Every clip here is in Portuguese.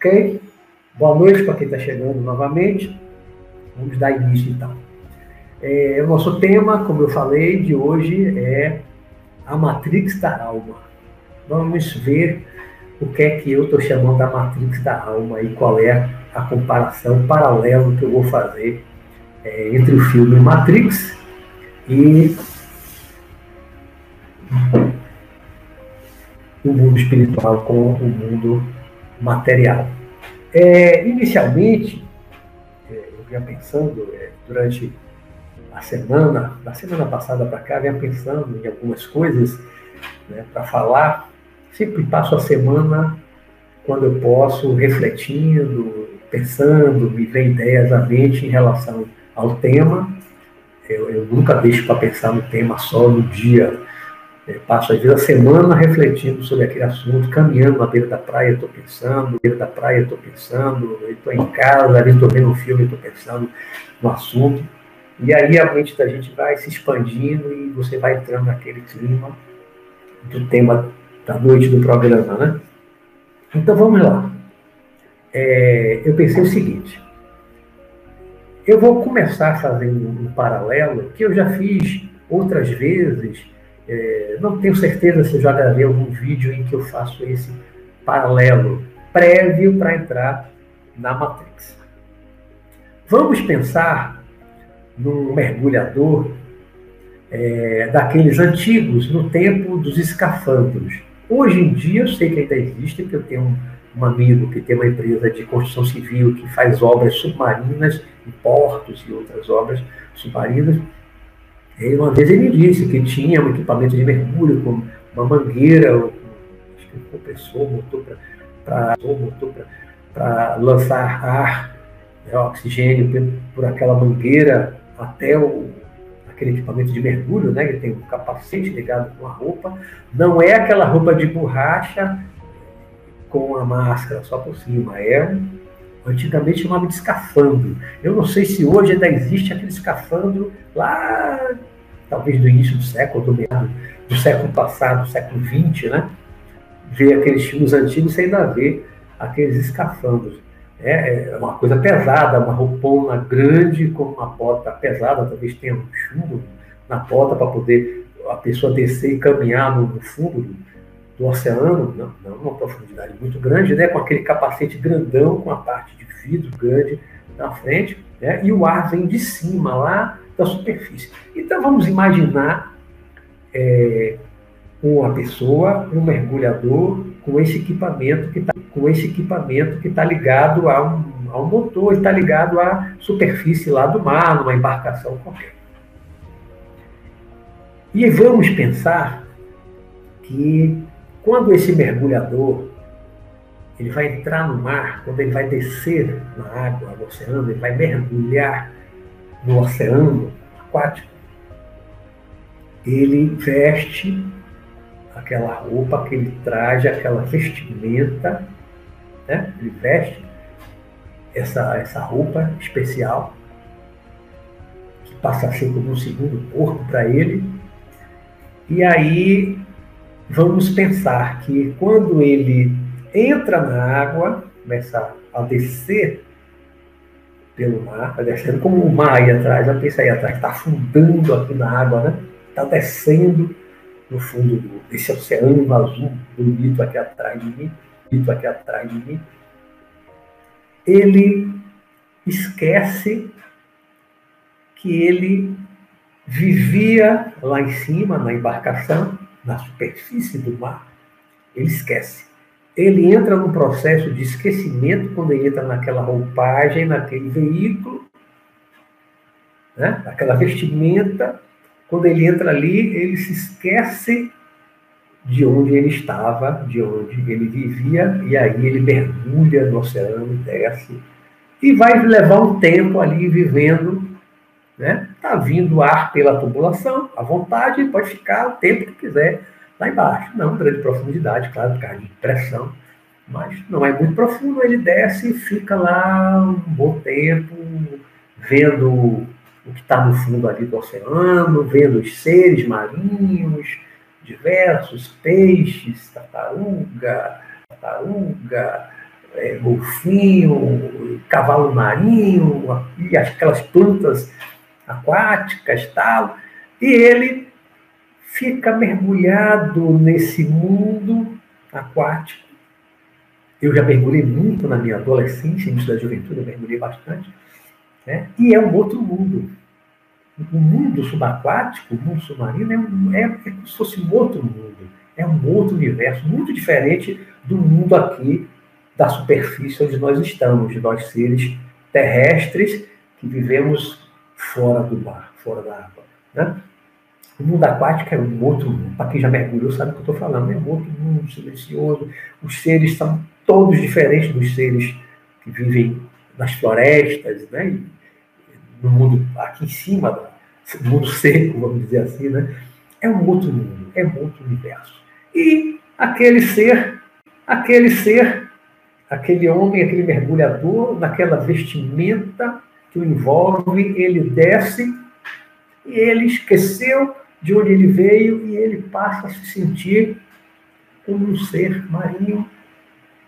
Ok? Boa noite para quem está chegando novamente. Vamos dar início então. É, o nosso tema, como eu falei, de hoje é a Matrix da Alma. Vamos ver o que é que eu estou chamando da Matrix da Alma e qual é a comparação paralela que eu vou fazer é, entre o filme Matrix e o mundo espiritual com o mundo material. É, inicialmente, é, eu vinha pensando é, durante a semana, da semana passada para cá, vinha pensando em algumas coisas né, para falar. Sempre passo a semana, quando eu posso, refletindo, pensando, me vem ideias à mente em relação ao tema. Eu, eu nunca deixo para pensar no tema só no dia é, passo às vezes a semana refletindo sobre aquele assunto, caminhando na beira da praia, estou pensando, beira da praia, estou pensando, estou em casa, às vezes estou vendo um filme, estou pensando no assunto. E aí a mente da gente vai se expandindo e você vai entrando naquele clima do tema da noite do programa, né? Então vamos lá. É, eu pensei o seguinte. Eu vou começar fazendo um paralelo que eu já fiz outras vezes é, não tenho certeza se eu já gravei algum vídeo em que eu faço esse paralelo prévio para entrar na Matrix. Vamos pensar num mergulhador é, daqueles antigos, no tempo dos escafandros. Hoje em dia eu sei que ainda existe, porque eu tenho um, um amigo que tem uma empresa de construção civil que faz obras submarinas em portos e outras obras submarinas. Uma vez ele disse que tinha um equipamento de mergulho com uma mangueira, acho que um compressor, motor para lançar ar, né, oxigênio por aquela mangueira até o, aquele equipamento de mergulho, né? Ele tem um capacete ligado com a roupa. Não é aquela roupa de borracha com a máscara só por cima, é um antigamente chamava de escafandro. Eu não sei se hoje ainda existe aquele escafandro lá talvez do início do século, do meio do século passado, do século XX, né? Ver aqueles filmes antigos, você ainda vê aqueles escafandros. É, é uma coisa pesada, uma roupona grande com uma bota pesada, talvez tenha um chumbo na bota para poder a pessoa descer e caminhar no, fundo do, do, oceano, não, não uma profundidade muito grande, né? com aquele capacete grandão, com a parte de vidro grande na frente, né? e o ar vem de cima lá da superfície. Então vamos imaginar é, uma pessoa, um mergulhador com esse equipamento que está com esse equipamento que está ligado a um, a um motor, está ligado à superfície lá do mar, numa embarcação qualquer. E vamos pensar que quando esse mergulhador ele vai entrar no mar, quando ele vai descer na água, no oceano, ele vai mergulhar no oceano aquático, ele veste aquela roupa, aquele traje, aquela vestimenta, né? ele veste essa, essa roupa especial, que passa a ser como um segundo corpo para ele, e aí vamos pensar que quando ele entra na água, começa a descer pelo mar, está descendo como o mar aí atrás, já pensa aí atrás, está afundando aqui na água, né? Está descendo no fundo desse oceano azul bonito aqui atrás de mim, bonito aqui atrás de mim. Ele esquece que ele vivia lá em cima, na embarcação, na superfície do mar. Ele esquece ele entra num processo de esquecimento quando ele entra naquela roupagem, naquele veículo, né? aquela vestimenta. Quando ele entra ali, ele se esquece de onde ele estava, de onde ele vivia, e aí ele mergulha no oceano, desce, e vai levar um tempo ali vivendo, né? Tá vindo ar pela tubulação, à vontade, pode ficar o tempo que quiser lá embaixo. Não grande profundidade, claro, por causa de pressão, mas não é muito profundo. Ele desce e fica lá um bom tempo, vendo o que está no fundo ali do oceano, vendo os seres marinhos, diversos peixes, tartaruga, tartaruga, é, golfinho, cavalo marinho, e aquelas plantas aquáticas tal. E ele fica mergulhado nesse mundo aquático. Eu já mergulhei muito na minha adolescência, início da juventude, eu mergulhei bastante. Né? E é um outro mundo. O mundo subaquático, o mundo submarino, é, um, é, é como se fosse um outro mundo. É um outro universo, muito diferente do mundo aqui da superfície onde nós estamos, de nós seres terrestres que vivemos fora do mar, fora da água. Né? O mundo aquático é um outro mundo. Para quem já mergulhou sabe o que eu estou falando. É um outro mundo silencioso. Os seres são todos diferentes dos seres que vivem nas florestas, né? no mundo aqui em cima, no mundo seco, vamos dizer assim. Né? É um outro mundo, é um outro universo. E aquele ser, aquele ser, aquele homem, aquele mergulhador, naquela vestimenta que o envolve, ele desce e ele esqueceu de onde ele veio e ele passa a se sentir como um ser marinho.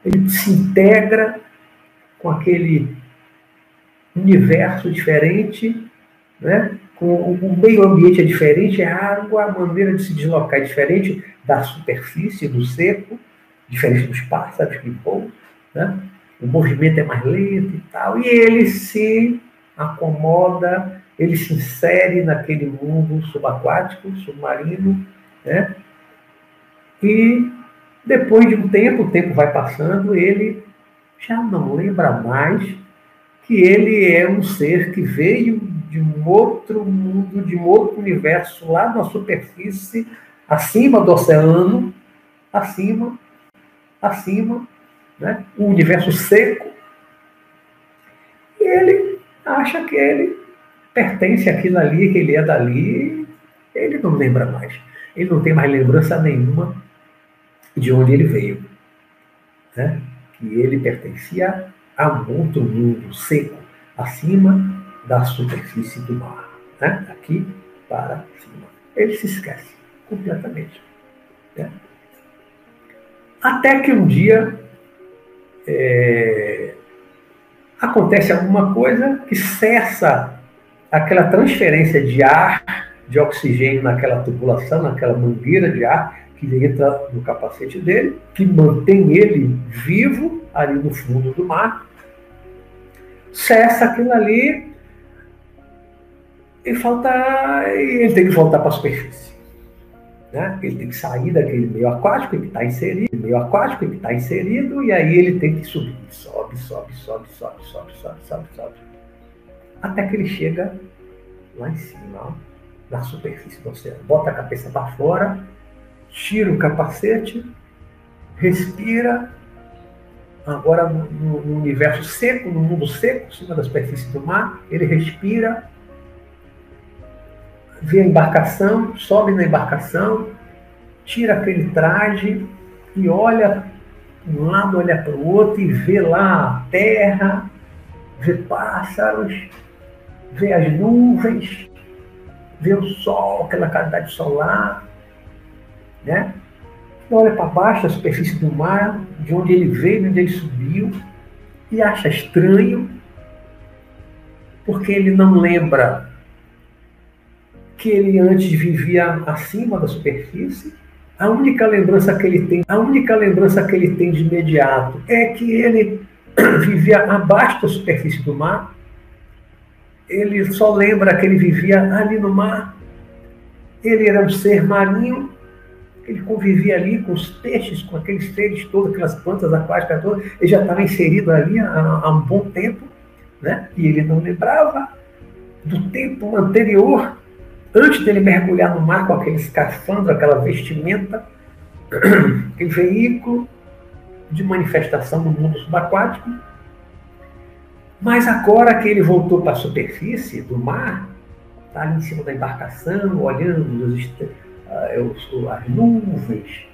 Ele se integra com aquele universo diferente, né? com o meio ambiente é diferente, a água, a maneira de se deslocar é diferente da superfície, do seco, diferente dos pássaros que voam, né? o movimento é mais lento e tal, e ele se acomoda ele se insere naquele mundo subaquático, submarino, né? E depois de um tempo, o tempo vai passando, ele já não lembra mais que ele é um ser que veio de um outro mundo, de um outro universo lá na superfície, acima do oceano, acima, acima, né? um universo seco. E ele acha que ele pertence àquilo ali, que ele é dali, ele não lembra mais. Ele não tem mais lembrança nenhuma de onde ele veio. Né? Que ele pertencia a um outro mundo seco, acima da superfície do mar. Né? Aqui para cima. Ele se esquece completamente. Né? Até que um dia é, acontece alguma coisa que cessa aquela transferência de ar, de oxigênio naquela tubulação, naquela mangueira de ar que entra no capacete dele, que mantém ele vivo ali no fundo do mar. Cessa aquilo ali e falta. Ele tem que voltar para a superfície. Né? Ele tem que sair daquele meio aquático que está inserido, meio aquático que está inserido, e aí ele tem que subir. Sobe, sobe, sobe, sobe, sobe, sobe, sobe, sobe até que ele chega lá em cima, ó, na superfície do oceano. Bota a cabeça para fora, tira o capacete, respira. Agora, no, no, universo seco, no mundo seco, em cima da superfície do mar, ele respira, vê a embarcação, sobe na embarcação, tira aquele traje e olha um lado, olha para o outro e vê lá a terra, vê pássaros, vê as nuvens, vê o sol, aquela qualidade solar, né? E olha para baixo, a superfície do mar, de onde ele veio, de onde ele subiu, e acha estranho, porque ele não lembra que ele antes vivia acima da superfície. A única lembrança que ele tem, a única lembrança que ele tem de imediato é que ele vivia abaixo da superfície do mar ele só lembra que ele vivia ali no mar. Ele era um ser marinho, ele convivia ali com os peixes, com aqueles seres todos, aquelas plantas aquáticas todas. Ele já estava inserido ali há, há um bom tempo, né? e ele não lembrava do tempo anterior, antes dele mergulhar no mar com aquele escafandro, aquela vestimenta, aquele veículo de manifestação do mundo subaquático mas agora que ele voltou para a superfície do mar, está ali em cima da embarcação, olhando os, uh, as nuvens,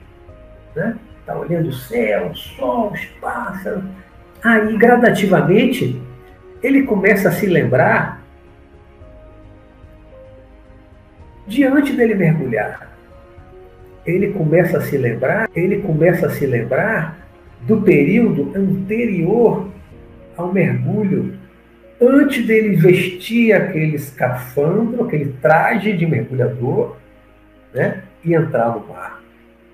né? está olhando o céu, o sol, os pássaros. Aí, gradativamente, ele começa a se lembrar diante dele mergulhar. Ele começa a se lembrar, ele começa a se lembrar do período anterior ao mergulho, antes dele vestir aquele escafandro, aquele traje de mergulhador, né, e entrar no mar.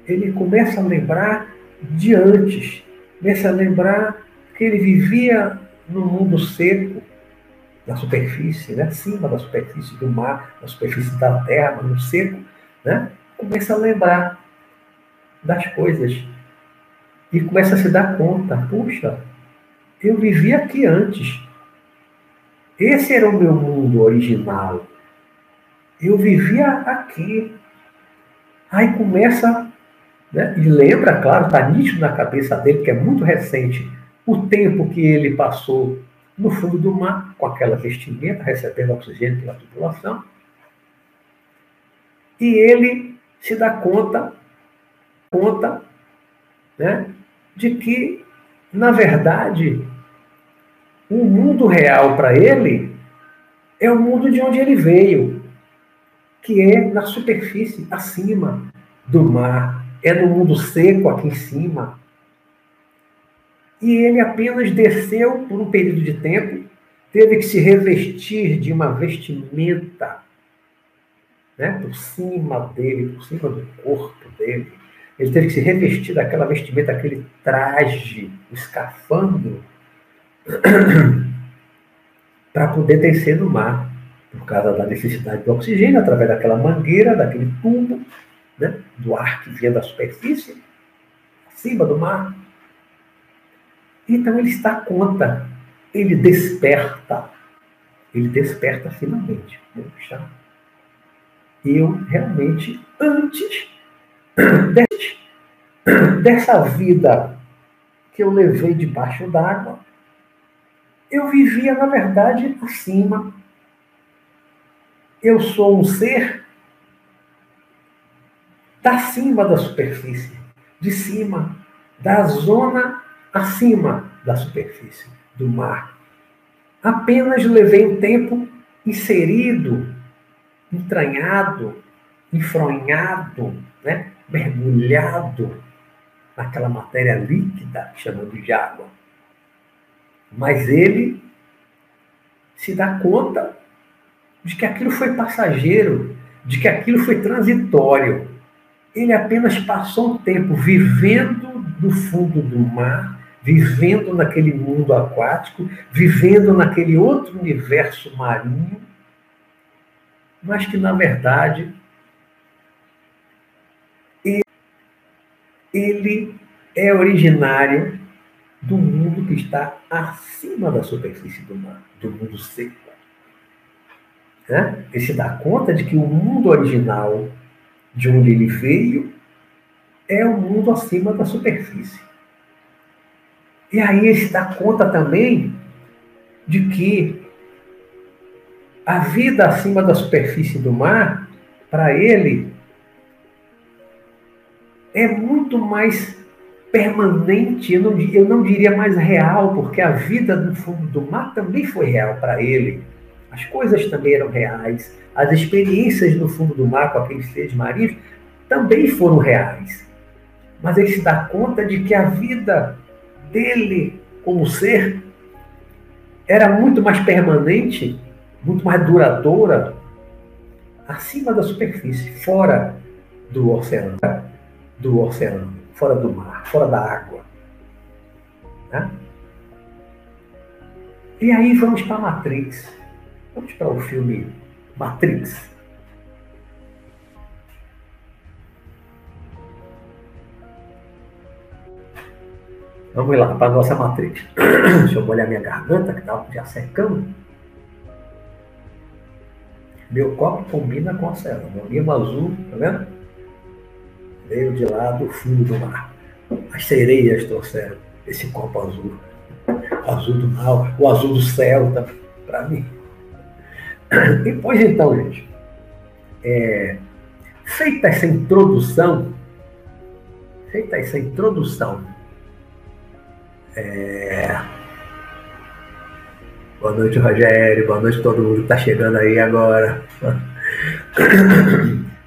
Ele começa a lembrar de antes, começa a lembrar que ele vivia no mundo seco, na superfície, né, acima da superfície do mar, na superfície da terra, no seco, né, começa a lembrar das coisas e começa a se dar conta, puxa, eu vivi aqui antes. Esse era o meu mundo original. Eu vivia aqui. Aí começa, né, e lembra, claro, está nítido na cabeça dele, que é muito recente, o tempo que ele passou no fundo do mar, com aquela vestimenta, recebendo oxigênio pela tubulação. E ele se dá conta, conta, né, de que, na verdade, o mundo real para ele é o mundo de onde ele veio, que é na superfície, acima do mar, é no mundo seco aqui em cima. E ele apenas desceu por um período de tempo, teve que se revestir de uma vestimenta né, por cima dele, por cima do corpo dele. Ele teve que se revestir daquela vestimenta, aquele traje, o escafandro para poder descer no mar, por causa da necessidade de oxigênio, através daquela mangueira, daquele tubo, né, do ar que vinha da superfície, acima do mar. Então ele está conta, ele desperta, ele desperta finalmente. Eu realmente, antes dessa vida que eu levei debaixo d'água, eu vivia, na verdade, acima. Eu sou um ser da cima da superfície, de cima, da zona acima da superfície do mar. Apenas levei um tempo inserido, entranhado, enfronhado, né? mergulhado naquela matéria líquida chamando de água. Mas ele se dá conta de que aquilo foi passageiro, de que aquilo foi transitório. Ele apenas passou um tempo vivendo no fundo do mar, vivendo naquele mundo aquático, vivendo naquele outro universo marinho, mas que, na verdade, ele é originário do mundo que está acima da superfície do mar, do mundo seco. Né? Ele se dá conta de que o mundo original, de onde ele veio, é o mundo acima da superfície. E aí ele se dá conta também de que a vida acima da superfície do mar, para ele, é muito mais permanente, eu não, eu não diria mais real, porque a vida no fundo do mar também foi real para ele. As coisas também eram reais. As experiências no fundo do mar com aqueles seres marinhos também foram reais. Mas ele se dá conta de que a vida dele como ser era muito mais permanente, muito mais duradoura, acima da superfície, fora do oceano, do oceano fora do mar, fora da água. Né? E aí vamos para Matrix. Vamos para o filme Matrix. Vamos lá para a nossa Matrix. Deixa eu molhar minha garganta, que estava já secando. Meu copo combina com a cela. Meu livro azul, tá vendo? Veio de lá do fundo do mar. As sereias trouxeram esse copo azul. azul do mar, o azul do céu para mim. E pois então, gente, é, feita essa introdução, feita essa introdução, é, boa noite, Rogério, boa noite todo mundo que está chegando aí agora.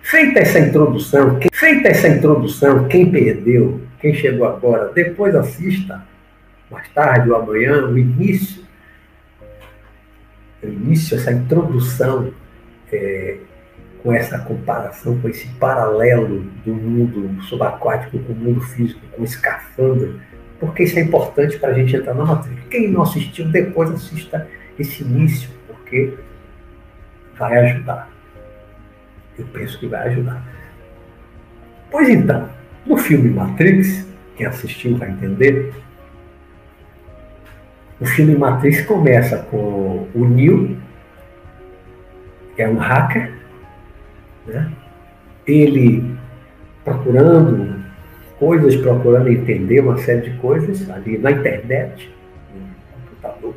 Feita essa introdução, quem, feita essa introdução, quem perdeu, quem chegou agora, depois assista mais tarde ou amanhã o início, o início, essa introdução é, com essa comparação, com esse paralelo do mundo subaquático com o mundo físico, com o escafandro, porque isso é importante para a gente entrar na matriz. Quem não assistiu, depois assista esse início, porque vai ajudar. Eu penso que vai ajudar. Pois então, no filme Matrix, quem assistiu vai entender, o filme Matrix começa com o Neo, que é um hacker, né? ele procurando coisas, procurando entender uma série de coisas ali na internet, no computador.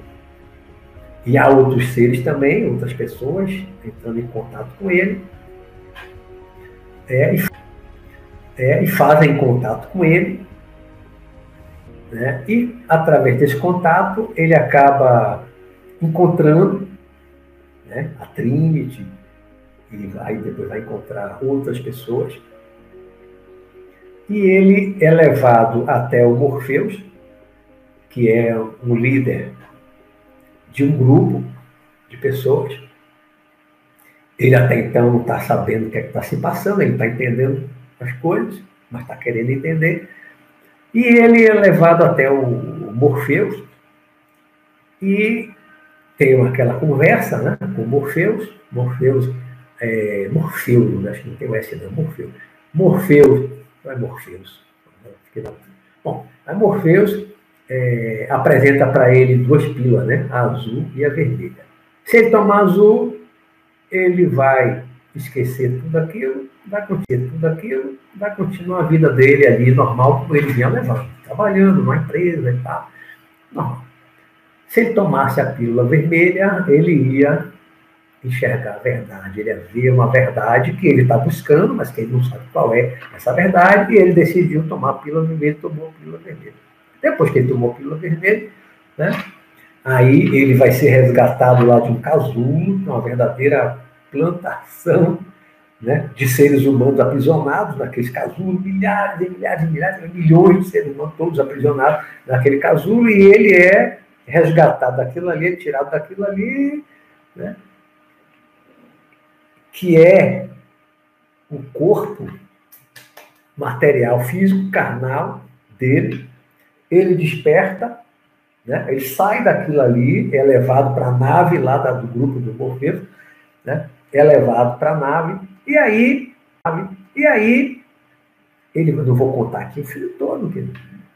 E há outros seres também, outras pessoas, entrando em contato com ele. É, e, é, e fazem contato com ele. Né? E, através desse contato, ele acaba encontrando né, a Trinity, e vai, depois vai encontrar outras pessoas. E ele é levado até o Morpheus, que é um líder de um grupo de pessoas. Ele até então não está sabendo o que é está se passando, ele está entendendo as coisas, mas está querendo entender. E ele é levado até o Morpheus e tem aquela conversa né, com Morpheus. Morpheus, é, Morfeu, acho que não tem o S não, Morfeu. Morfeus, não é Morpheus. Bom, a Morpheus é, apresenta para ele duas pílulas, né? A azul e a vermelha. Se ele tomar azul, ele vai esquecer tudo aquilo, vai acontecer tudo aquilo, vai continuar a vida dele ali normal, como ele vinha levando, trabalhando numa empresa e tal. Normal. Se ele tomasse a pílula vermelha, ele ia enxergar a verdade, ele ia ver uma verdade que ele está buscando, mas que ele não sabe qual é essa verdade, e ele decidiu tomar a pílula vermelha tomou a pílula vermelha. Depois que ele tomou a pílula vermelha, né, aí ele vai ser resgatado lá de um casulo, uma verdadeira plantação né, de seres humanos aprisionados naqueles casulos, milhares e milhares e milhares, milhões de seres humanos, todos aprisionados naquele casulo, e ele é resgatado daquilo ali, é tirado daquilo ali, né, que é o corpo material, físico, carnal dele, ele desperta, né, ele sai daquilo ali, é levado para a nave lá do grupo do Morfeu, né, é levado para a nave, e aí, e aí, ele, não vou contar aqui o filho todo, que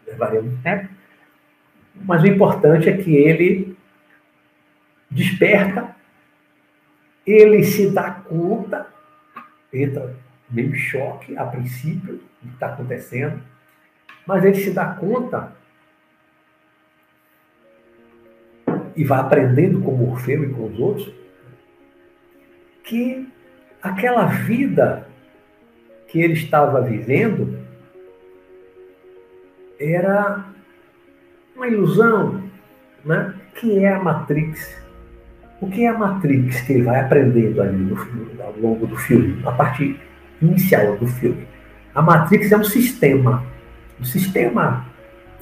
levaria muito tempo, mas o importante é que ele desperta, ele se dá conta, entra meio choque a princípio do que está acontecendo, mas ele se dá conta e vai aprendendo com o Orfeu e com os outros que aquela vida que ele estava vivendo era uma ilusão, né? que é a Matrix. O que é a Matrix que ele vai aprendendo ali no, ao longo do filme, a parte inicial do filme? A Matrix é um sistema, um sistema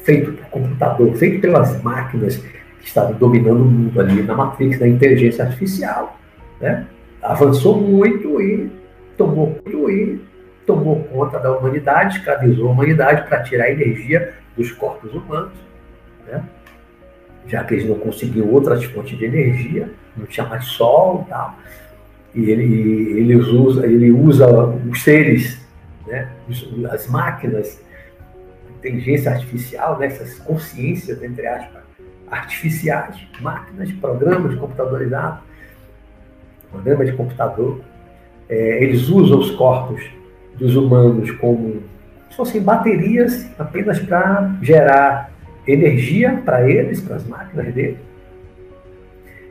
feito por computador, feito pelas máquinas que estavam dominando o mundo ali na Matrix, na inteligência artificial. Né? Avançou muito e tomou, e tomou conta da humanidade, escravizou a humanidade para tirar a energia dos corpos humanos né? já que eles não conseguiam outras fontes de energia, não tinha mais sol e tal. E ele, ele, usa, ele usa os seres, né? as máquinas, inteligência artificial, né? essas consciências, entre aspas, artificiais, máquinas, programas computadorizados, programas de computador. É, eles usam os corpos dos humanos como se fossem baterias apenas para gerar energia para eles, para as máquinas dele.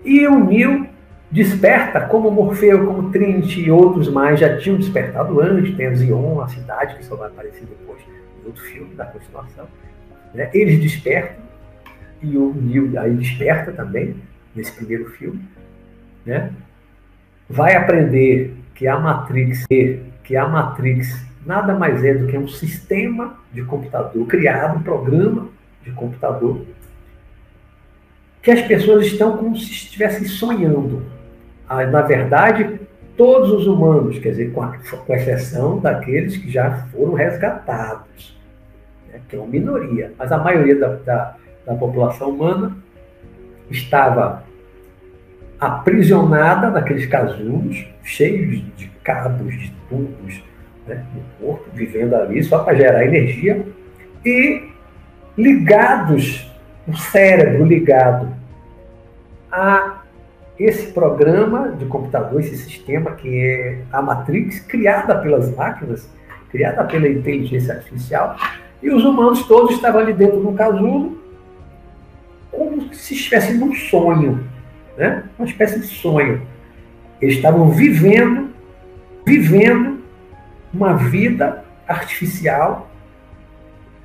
E o Neo desperta, como Morfeu, como Trinity e outros mais já tinham despertado antes, tem a Zion, a cidade, que só vai aparecer depois em outro filme, da continuação. Né? Eles despertam, e o Neo aí desperta também, nesse primeiro filme. Né? Vai aprender que a Matrix, que a Matrix nada mais é do que um sistema de computador criado, um programa de computador, que as pessoas estão como se estivessem sonhando. Ah, na verdade, todos os humanos, quer dizer, com, a, com exceção daqueles que já foram resgatados, né, que é uma minoria, mas a maioria da, da, da população humana estava aprisionada naqueles casulos, cheios de cabos, de tubos né, corpo, vivendo ali só para gerar energia, e ligados, o cérebro ligado a esse programa de computador, esse sistema que é a Matrix, criada pelas máquinas, criada pela inteligência artificial, e os humanos todos estavam ali dentro do casulo, como se estivessem num sonho, né? uma espécie de sonho. Eles estavam vivendo, vivendo uma vida artificial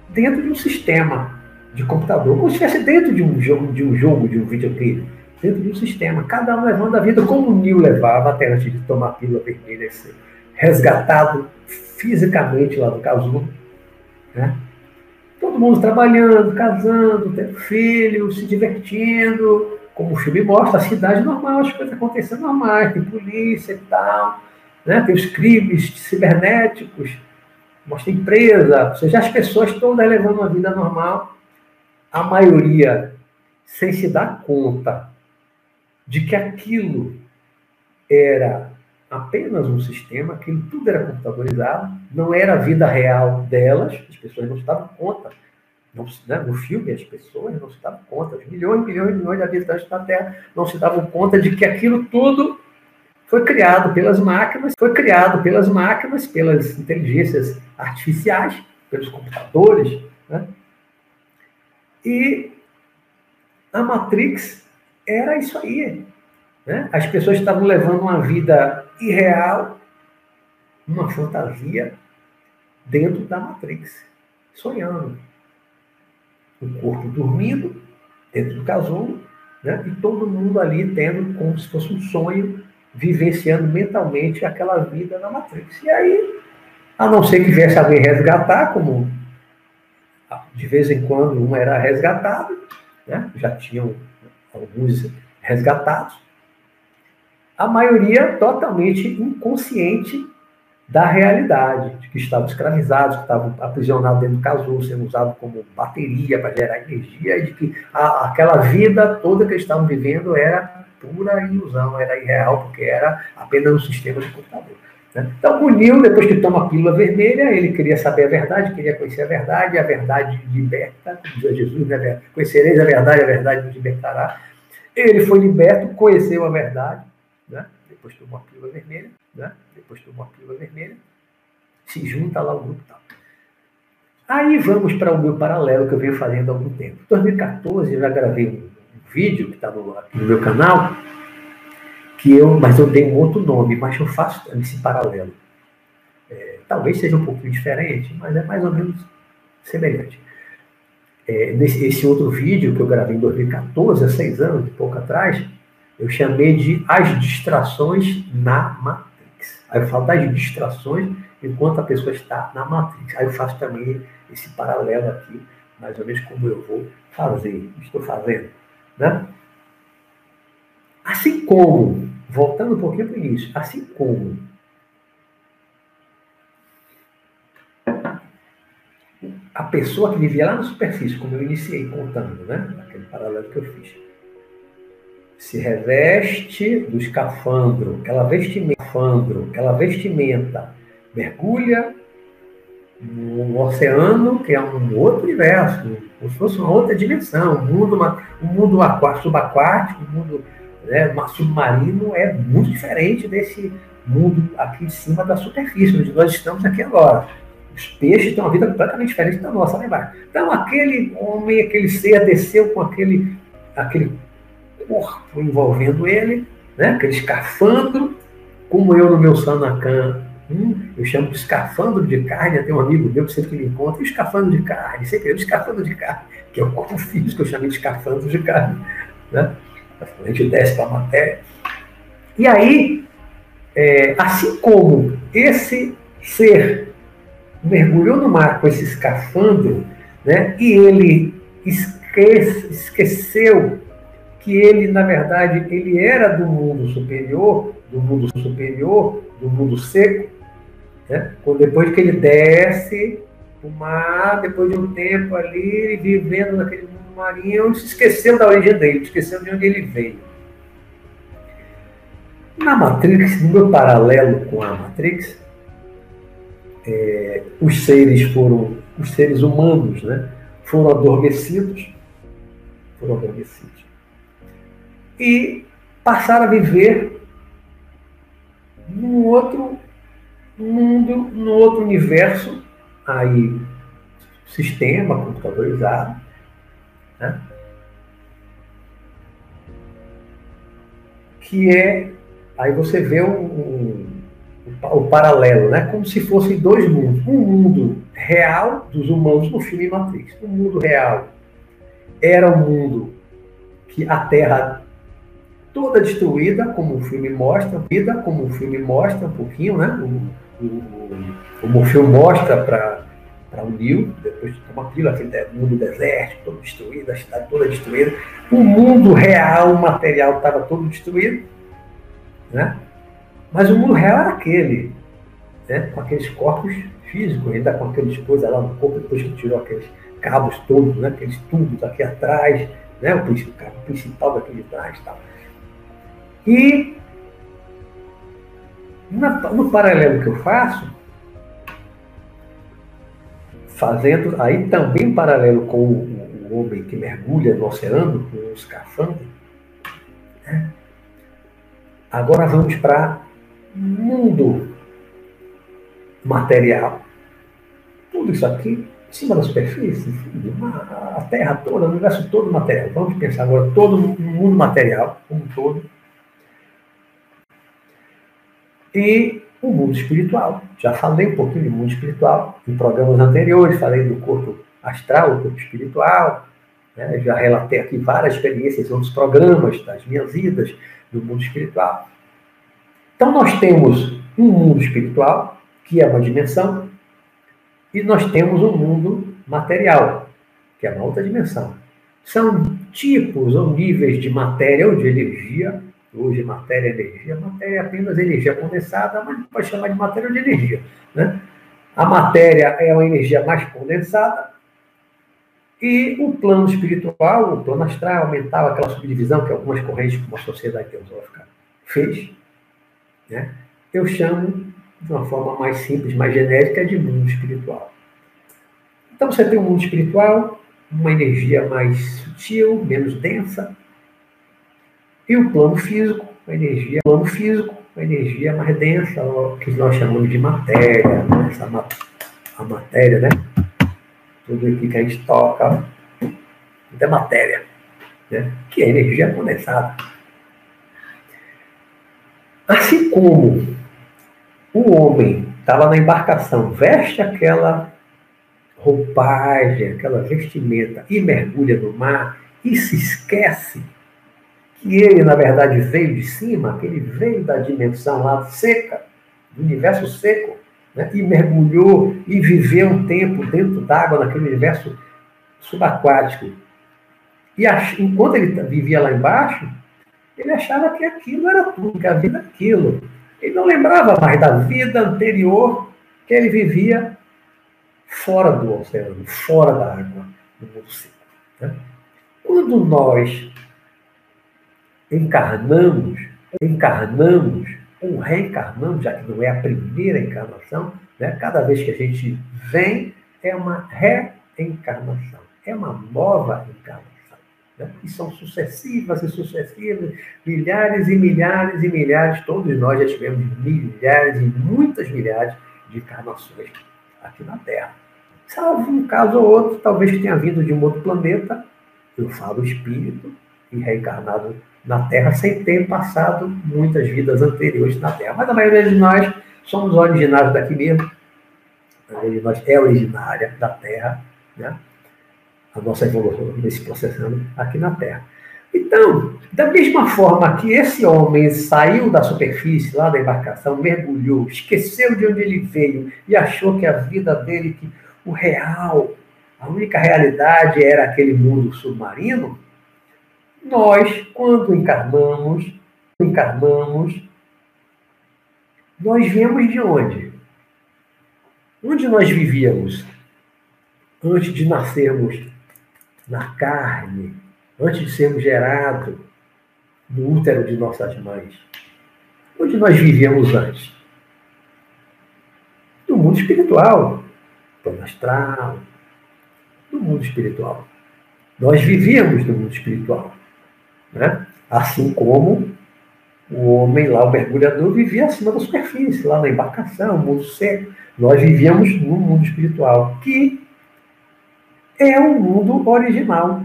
dentro de um sistema de computador, como se estivesse dentro de um jogo, de um jogo, de um videogame, dentro de um sistema, cada um levando a vida como o Neil levava até antes de tomar a pílula vermelha e ser resgatado fisicamente lá no casulo, né? Todo mundo trabalhando, casando, tendo filhos, se divertindo, como o filme mostra, a cidade normal, as coisas acontecendo normais, tem polícia e tal, né? tem os crimes cibernéticos, mostra empresa, ou seja, as pessoas todas levando uma vida normal, a maioria sem se dar conta de que aquilo era apenas um sistema, aquilo tudo era computadorizado, não era a vida real delas, as pessoas não se davam conta. Não, né, no filme, as pessoas não se davam conta, milhões milhões e milhões de habitantes da Terra não se davam conta de que aquilo tudo foi criado pelas máquinas, foi criado pelas máquinas, pelas inteligências artificiais, pelos computadores. Né? E a Matrix era isso aí. Né? As pessoas estavam levando uma vida irreal, uma fantasia, dentro da Matrix, sonhando. O corpo dormindo, dentro do casulo, né? e todo mundo ali tendo como se fosse um sonho, vivenciando mentalmente aquela vida na Matrix. E aí, a não ser que viesse alguém resgatar, como de vez em quando um era resgatado, né? já tinham alguns resgatados, a maioria totalmente inconsciente da realidade, de que estavam escravizados, que estavam aprisionados dentro do casulo, sendo usados como bateria para gerar energia, e de que a, aquela vida toda que eles estavam vivendo era pura ilusão, era irreal, porque era apenas um sistema de computador. Né? Então, o Nil, depois que toma a pílula vermelha, ele queria saber a verdade, queria conhecer a verdade, a verdade liberta, como Jesus, né? conhecereis a verdade, a verdade nos libertará. Ele foi liberto, conheceu a verdade, né? depois tomou a pílula vermelha, né? depois tomou a pílula vermelha, se junta lá o grupo tal. Aí vamos para o meu paralelo que eu venho fazendo há algum tempo. Em 2014 eu já gravei um, vídeo que está no, aqui no meu canal, que eu, mas eu dei um outro nome, mas eu faço esse paralelo. É, talvez seja um pouquinho diferente, mas é mais ou menos semelhante. É, nesse, esse outro vídeo que eu gravei em 2014, há seis anos, pouco atrás, eu chamei de As Distrações na Aí eu falo das distrações enquanto a pessoa está na Matrix. Aí eu faço também esse paralelo aqui, mais ou menos como eu vou fazer, estou fazendo. Né? Assim como, voltando um pouquinho para o início, assim como a pessoa que vivia lá na superfície, como eu iniciei contando, né? Aquele paralelo que eu fiz se reveste do escafandro, aquela vestimenta, aquela vestimenta mergulha no oceano, que é um outro universo, como se fosse uma outra dimensão, um mundo, um mundo subaquático, um mundo né, submarino é muito diferente desse mundo aqui em cima da superfície, onde nós estamos aqui agora. Os peixes têm uma vida completamente diferente da nossa lá embaixo. Então, aquele homem, aquele ser desceu com aquele, aquele corpo envolvendo ele, né? aquele escafandro, como eu no meu Sanacan, hum, eu chamo de escafandro de carne, tem um amigo meu que sempre me encontra, escafandro de carne, sempre eu, escafandro de carne, que é o corpo físico, eu chamei de escafandro de carne. Né? A gente desce para a matéria. E aí, é, assim como esse ser mergulhou no mar com esse escafandro, né? E ele esquece, esqueceu que ele, na verdade, ele era do mundo superior, do mundo superior, do mundo seco, né? Depois que ele desce o mar, depois de um tempo ali, vivendo naquele mundo marinho, se esqueceu da origem dele, esqueceu de onde ele veio. Na Matrix, no meu paralelo com a Matrix, é, os seres foram, os seres humanos, né, foram adormecidos, foram adormecidos, e passaram a viver num outro mundo, num outro universo, aí sistema computadorizado, né, que é, aí você vê um, um o paralelo, né? como se fossem dois mundos. Um mundo real dos humanos no filme Matrix. O mundo real era um mundo que a Terra toda destruída, como o filme mostra, vida como o filme mostra um pouquinho, né? O, o, o filme mostra para o Neo, depois de tomar aquilo, aquele mundo desértico, todo destruído, a cidade toda destruída. O mundo real, o material estava todo destruído, né? Mas o mundo real era aquele, né? com aqueles corpos físicos, ainda com aqueles coisas lá no corpo, depois que tirou aqueles cabos todos, né? aqueles tubos aqui atrás, né? o, principal, o principal daquele trás. Tal. E no paralelo que eu faço, fazendo aí também paralelo com o, o homem que mergulha no oceano, com o escafandro, né? agora vamos para mundo material. Tudo isso aqui, em cima da superfície, a Terra toda, o universo todo material. Vamos pensar agora todo o mundo material, como um todo. E o mundo espiritual. Já falei um pouquinho de mundo espiritual em programas anteriores, falei do corpo astral, o corpo espiritual. Né? Já relatei aqui várias experiências, outros programas das minhas vidas do mundo espiritual. Então, nós temos um mundo espiritual, que é uma dimensão, e nós temos um mundo material, que é uma outra dimensão. São tipos ou níveis de matéria ou de energia. Hoje, matéria é energia. Matéria é apenas energia condensada, mas pode chamar de matéria ou de energia. Né? A matéria é uma energia mais condensada, e o plano espiritual, o plano astral, mental, aquela subdivisão que algumas correntes, como a sociedade teosófica fez, né? Eu chamo, de uma forma mais simples, mais genérica, de mundo espiritual. Então você tem um mundo espiritual, uma energia mais sutil, menos densa, e o plano físico, a energia, plano físico, a energia mais densa, que nós chamamos de matéria, né? Essa, a matéria, né? Tudo aqui que a gente toca, tudo é matéria, né? que é energia condensada. Assim como o homem está lá na embarcação, veste aquela roupagem, aquela vestimenta e mergulha no mar e se esquece que ele, na verdade, veio de cima, que ele veio da dimensão lá seca, do universo seco, né? e mergulhou e viveu um tempo dentro d'água, naquele universo subaquático. E enquanto ele vivia lá embaixo, ele achava que aquilo era tudo, que a vida era aquilo. Ele não lembrava mais da vida anterior que ele vivia fora do oceano, fora da água, no mundo seco. Né? Quando nós encarnamos, encarnamos ou reencarnamos, já que não é a primeira encarnação, né? cada vez que a gente vem, é uma reencarnação, é uma nova encarnação né? e são sucessivas e sucessivas, milhares e milhares e milhares, todos nós já tivemos milhares e muitas milhares de encarnações aqui na Terra. Salvo um caso ou outro, talvez que tenha vindo de um outro planeta, eu falo espírito, e reencarnado na Terra sem ter passado muitas vidas anteriores na Terra. Mas a maioria de nós somos originários daqui mesmo. A maioria de nós é originária da Terra, né? a nossa evolução vem se processando aqui na Terra. Então, da mesma forma que esse homem saiu da superfície, lá da embarcação, mergulhou, esqueceu de onde ele veio e achou que a vida dele, que o real, a única realidade era aquele mundo submarino, nós, quando encarnamos, encarnamos, nós viemos de onde? Onde nós vivíamos antes de nascermos na carne, antes de sermos gerados no útero de nossas mães? Onde nós vivíamos antes? No mundo espiritual, plano astral, no mundo espiritual. Nós vivíamos no mundo espiritual. Né? Assim como o homem lá, o mergulhador, vivia acima da superfície, lá na embarcação, mundo seco. Nós vivíamos no mundo espiritual, que é o mundo original,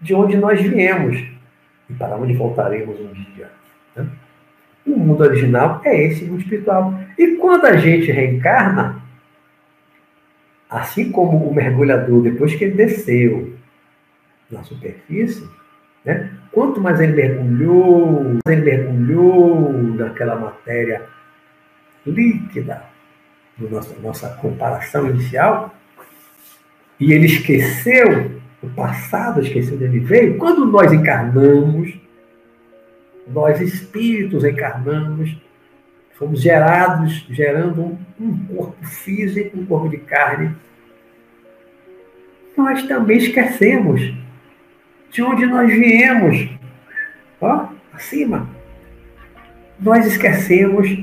de onde nós viemos e para onde voltaremos um dia. Né? O mundo original é esse mundo espiritual. E quando a gente reencarna, assim como o mergulhador, depois que ele desceu na superfície, né? Quanto mais ele mergulhou, ele mergulhou naquela matéria líquida, na nossa, nossa comparação inicial, e ele esqueceu o passado, esqueceu de onde veio, quando nós encarnamos, nós espíritos encarnamos, fomos gerados, gerando um, um corpo físico, um corpo de carne, nós também esquecemos de onde nós viemos. Ó, acima. Nós esquecemos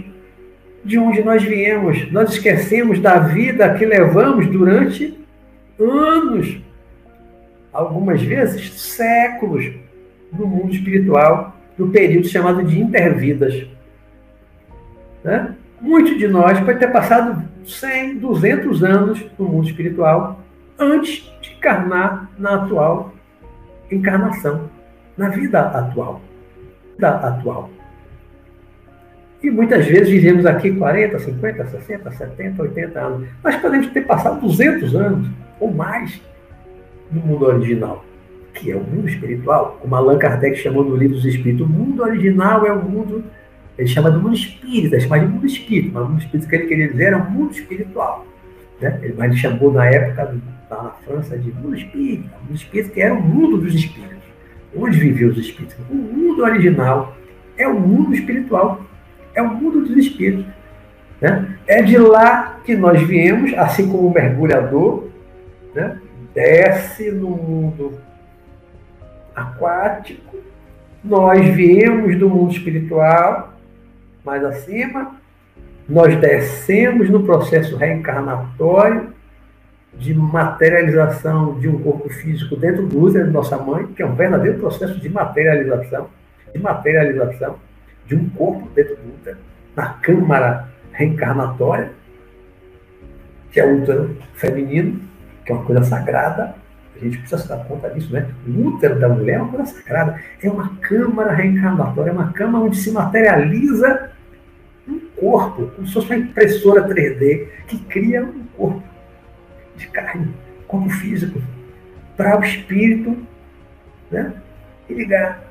de onde nós viemos. Nós esquecemos da vida que levamos durante anos, algumas vezes séculos, no mundo espiritual, no período chamado de intervidas. Né? Muitos de nós pode ter passado 100, 200 anos no mundo espiritual antes de encarnar na atual encarnação, na vida atual. Da atual. E muitas vezes vivemos aqui 40, 50, 60, 70, 80 anos. Mas podemos ter passado 200 anos ou mais no mundo original, que é o mundo espiritual. Como Allan Kardec chamou no livro dos Espíritos, o mundo original é o mundo, ele chama de mundo espírita, chama de mundo espírita, mas o mundo espírita que ele queria dizer era o mundo espiritual. Né? Ele, mas ele chamou na época na França de mundo espírita, mundo espírita que era o mundo dos espíritos. Onde viviam os espíritos? O mundo original é o mundo espiritual, é o mundo dos espíritos. Né? É de lá que nós viemos, assim como o mergulhador né? desce no mundo aquático, nós viemos do mundo espiritual mais acima, nós descemos no processo reencarnatório de materialização de um corpo físico dentro do útero de nossa mãe, que é um verdadeiro processo de materialização, de materialização de um corpo dentro do útero, na câmara reencarnatória, que é o útero feminino, que é uma coisa sagrada. A gente precisa se dar conta disso, né? O útero da mulher é uma coisa sagrada. É uma câmara reencarnatória, é uma câmara onde se materializa um corpo, como se fosse uma impressora 3D que cria um corpo de carne, corpo físico, para o espírito né, e ligar.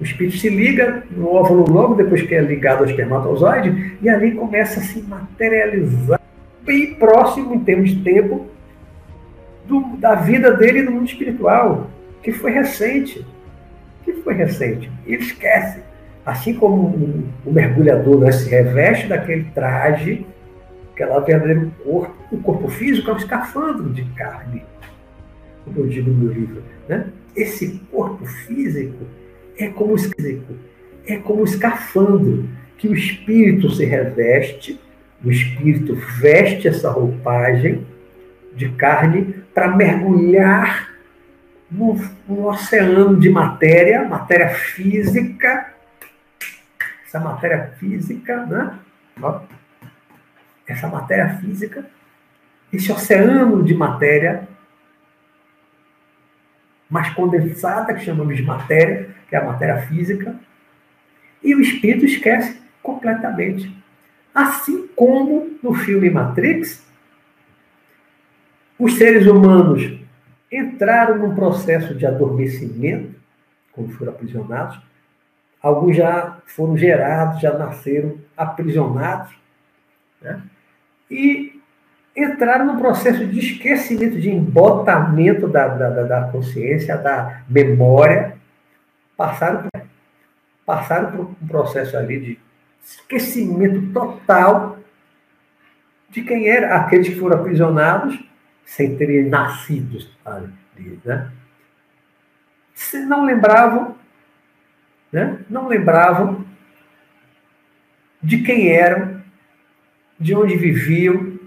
O espírito se liga no óvulo logo depois que é ligado ao espermatozoide e ali começa a se materializar bem próximo em termos de tempo do, da vida dele no mundo espiritual, que foi recente. Que foi recente. Ele esquece. Assim como o, o mergulhador né, se reveste daquele traje que ela verdadeiro corpo. O corpo físico é um escafandro de carne, como eu digo no meu livro. Né? Esse corpo físico é como físico, é como escafandro que o espírito se reveste, o espírito veste essa roupagem de carne para mergulhar no, no, oceano de matéria, matéria física, essa matéria física, né? Essa matéria física, esse oceano de matéria mais condensada, que chamamos de matéria, que é a matéria física, e o espírito esquece completamente. Assim como no filme Matrix, os seres humanos entraram num processo de adormecimento, quando foram aprisionados. Alguns já foram gerados, já nasceram aprisionados. Né? E entraram no processo de esquecimento, de embotamento da, da, da consciência, da memória. Passaram por, passaram por um processo ali de esquecimento total de quem era aqueles que foram aprisionados sem terem nascido ali, né? Se não lembravam, né? Não lembravam de quem eram, de onde viviam,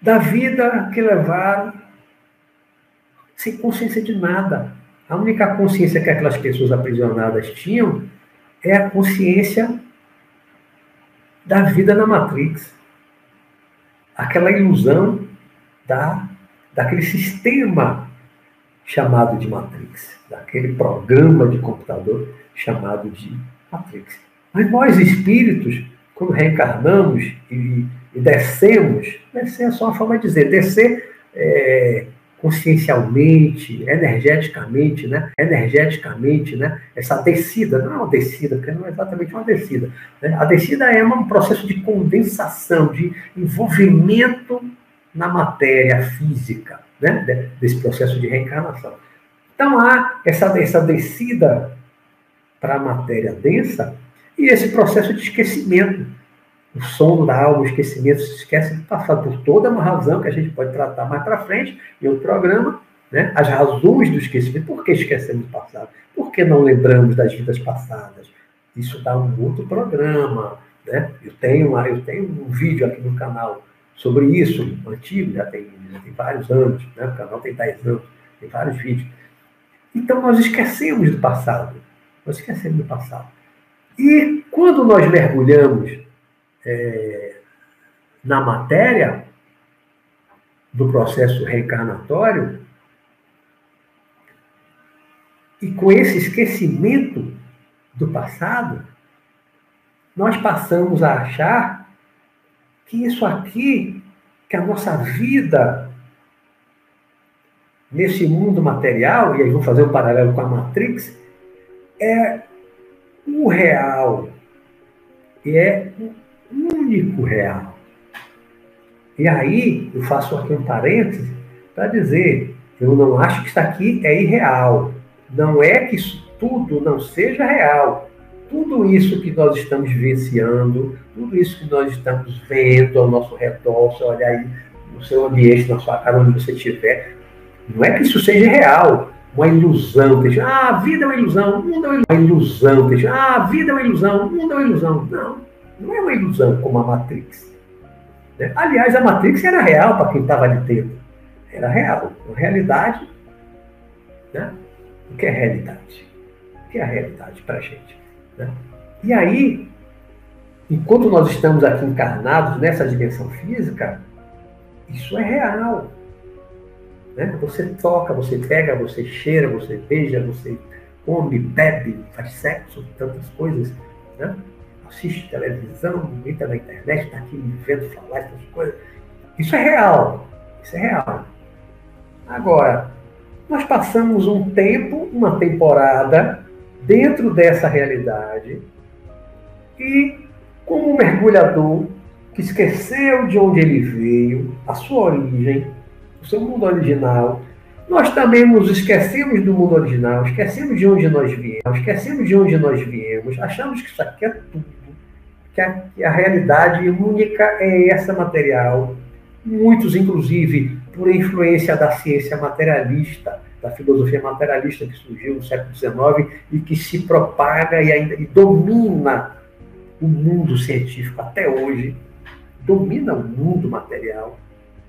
da vida que levaram, sem consciência de nada. A única consciência que aquelas pessoas aprisionadas tinham é a consciência da vida na Matrix. Aquela ilusão da, daquele sistema chamado de Matrix, daquele programa de computador chamado de Matrix. Mas nós, espíritos, quando reencarnamos e, e descemos, descer é só uma forma de dizer, descer é, consciencialmente, energeticamente, né? energeticamente, né? essa descida, não é uma descida, porque não é exatamente uma descida. Né? A descida é um processo de condensação, de envolvimento na matéria física, né? desse processo de reencarnação. Então há essa, essa descida para a matéria densa e esse processo de esquecimento o sono da alma, o esquecimento, se esquece do passado, por toda uma razão que a gente pode tratar mais para frente em outro programa, né? as razões do esquecimento. Por que esquecemos do passado? Por que não lembramos das vidas passadas? Isso dá um outro programa. Né? Eu, tenho uma, eu tenho um vídeo aqui no canal sobre isso, antigo, já tem, já tem vários anos, né? o canal tem 10 anos, tem vários vídeos. Então nós esquecemos do passado. Nós esquecemos do passado. E quando nós mergulhamos é, na matéria do processo reencarnatório, e com esse esquecimento do passado, nós passamos a achar que isso aqui, que a nossa vida nesse mundo material, e aí vou fazer um paralelo com a Matrix, é o real, é único real. E aí, eu faço aqui um parêntese para dizer: eu não acho que isso aqui é irreal. Não é que isso tudo não seja real. Tudo isso que nós estamos vivenciando, tudo isso que nós estamos vendo ao nosso redor, você olhar aí no seu ambiente, na sua casa, onde você estiver, não é que isso seja real, uma ilusão. Que, ah, a vida é uma ilusão, o mundo é uma ilusão. Que, ah, a vida é uma ilusão, o mundo é uma ilusão. Não. Não é uma ilusão como a Matrix. Né? Aliás, a Matrix era real para quem estava ali dentro. Era real. Realidade. Né? O que é realidade? O que é a realidade para a gente? Né? E aí, enquanto nós estamos aqui encarnados nessa dimensão física, isso é real. Né? Você toca, você pega, você cheira, você beija, você come, bebe, faz sexo, tantas coisas. Né? assiste televisão, entra na internet, está aqui me vendo falar essas coisas. Isso é real. Isso é real. Agora, nós passamos um tempo, uma temporada, dentro dessa realidade, e como um mergulhador que esqueceu de onde ele veio, a sua origem, seu mundo original, nós também nos esquecemos do mundo original, esquecemos de onde nós viemos, esquecemos de onde nós viemos, achamos que isso aqui é tudo que a, que a realidade única é essa material. Muitos, inclusive, por influência da ciência materialista, da filosofia materialista que surgiu no século XIX e que se propaga e ainda e domina o mundo científico até hoje, domina o mundo material.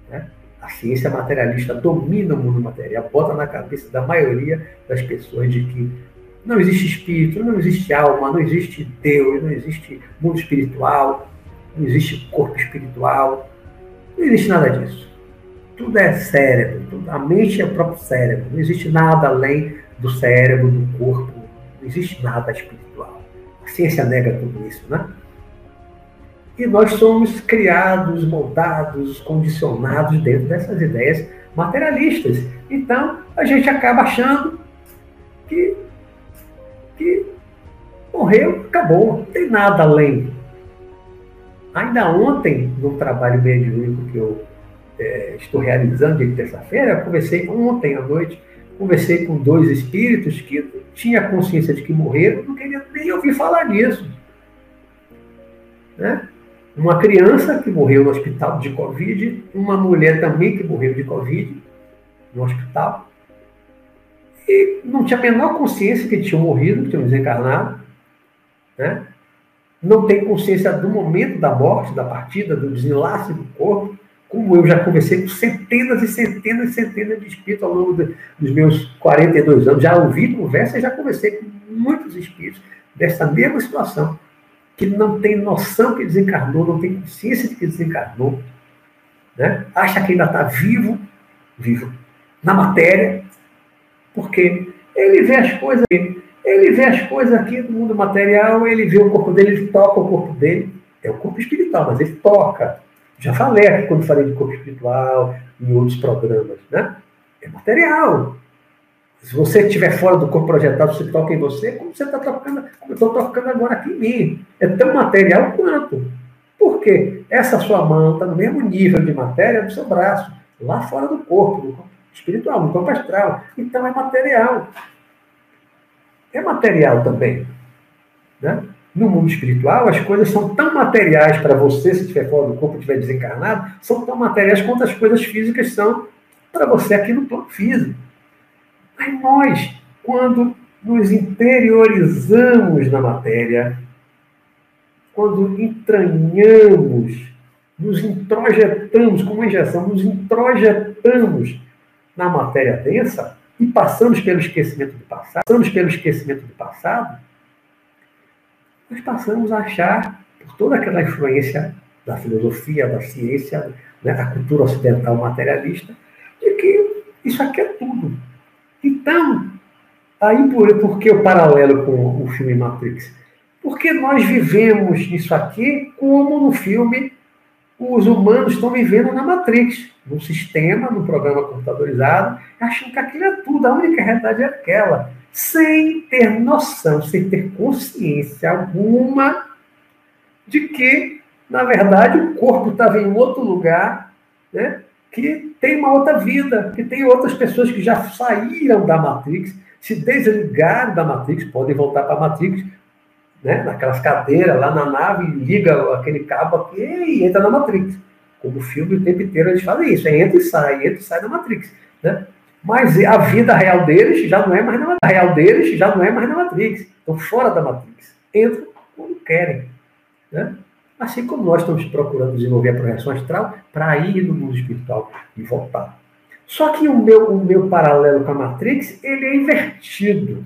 Né? A ciência materialista domina o mundo material, bota na cabeça da maioria das pessoas de que não existe espírito, não existe alma, não existe Deus, não existe mundo espiritual, não existe corpo espiritual, não existe nada disso. Tudo é cérebro, a mente é o próprio cérebro, não existe nada além do cérebro, do corpo, não existe nada espiritual. A ciência nega tudo isso, né? E nós somos criados, moldados, condicionados dentro dessas ideias materialistas. Então, a gente acaba achando que, que morreu, acabou, não tem nada além. Ainda ontem, no trabalho mediúnico que eu é, estou realizando de terça-feira, conversei ontem à noite, conversei com dois espíritos que tinham consciência de que morreram, não queriam nem ouvir falar nisso. Né? Uma criança que morreu no hospital de Covid, uma mulher também que morreu de Covid no hospital, e não tinha a menor consciência que tinham morrido, que tinham desencarnado, né? não tem consciência do momento da morte, da partida, do desenlace do corpo, como eu já conversei com centenas e centenas e centenas de espíritos ao longo de, dos meus 42 anos, já ouvi conversa e já conversei com muitos espíritos dessa mesma situação, que não tem noção que desencarnou, não tem consciência de que desencarnou, né? acha que ainda está vivo, vivo, na matéria, porque ele vê as coisas, ele vê as coisas aqui do mundo material, ele vê o corpo dele, ele toca o corpo dele, é o corpo espiritual, mas ele toca, já falei aqui quando falei de corpo espiritual, em outros programas, né? É material. Se você estiver fora do corpo projetado, você toca em você, como você está tocando, como eu estou tocando agora aqui em mim. É tão material quanto. Por quê? Essa sua mão está no mesmo nível de matéria do seu braço, lá fora do corpo, no corpo espiritual, no corpo astral. Então é material. É material também. Né? No mundo espiritual, as coisas são tão materiais para você, se estiver fora do corpo, estiver desencarnado, são tão materiais quanto as coisas físicas são para você aqui no plano físico. Mas nós, quando nos interiorizamos na matéria, quando entranhamos, nos introjetamos, como injeção, nos introjetamos na matéria densa e passamos pelo esquecimento do passado, passamos pelo esquecimento do passado, nós passamos a achar, por toda aquela influência da filosofia, da ciência, né, da cultura ocidental materialista, de que isso aqui é tudo. Então, aí por, por que o paralelo com o filme Matrix? Porque nós vivemos isso aqui como no filme os humanos estão vivendo na Matrix, num sistema, num programa computadorizado, achando que aquilo é tudo, a única realidade é aquela sem ter noção, sem ter consciência alguma de que, na verdade, o corpo estava em outro lugar, né? Que tem uma outra vida, que tem outras pessoas que já saíram da Matrix, se desligaram da Matrix, podem voltar para a Matrix, né? naquelas cadeiras lá na nave, liga aquele cabo aqui e entra na Matrix. Como o filme o tempo inteiro eles fazem isso, entra e sai, entra e sai da Matrix. Né? Mas a vida real deles já não é mais na real deles já não é mais na Matrix. Estão fora da Matrix. Entram quando querem. Né? Assim como nós estamos procurando desenvolver a projeção astral para ir no mundo espiritual e voltar. Só que o meu, o meu paralelo com a Matrix, ele é invertido.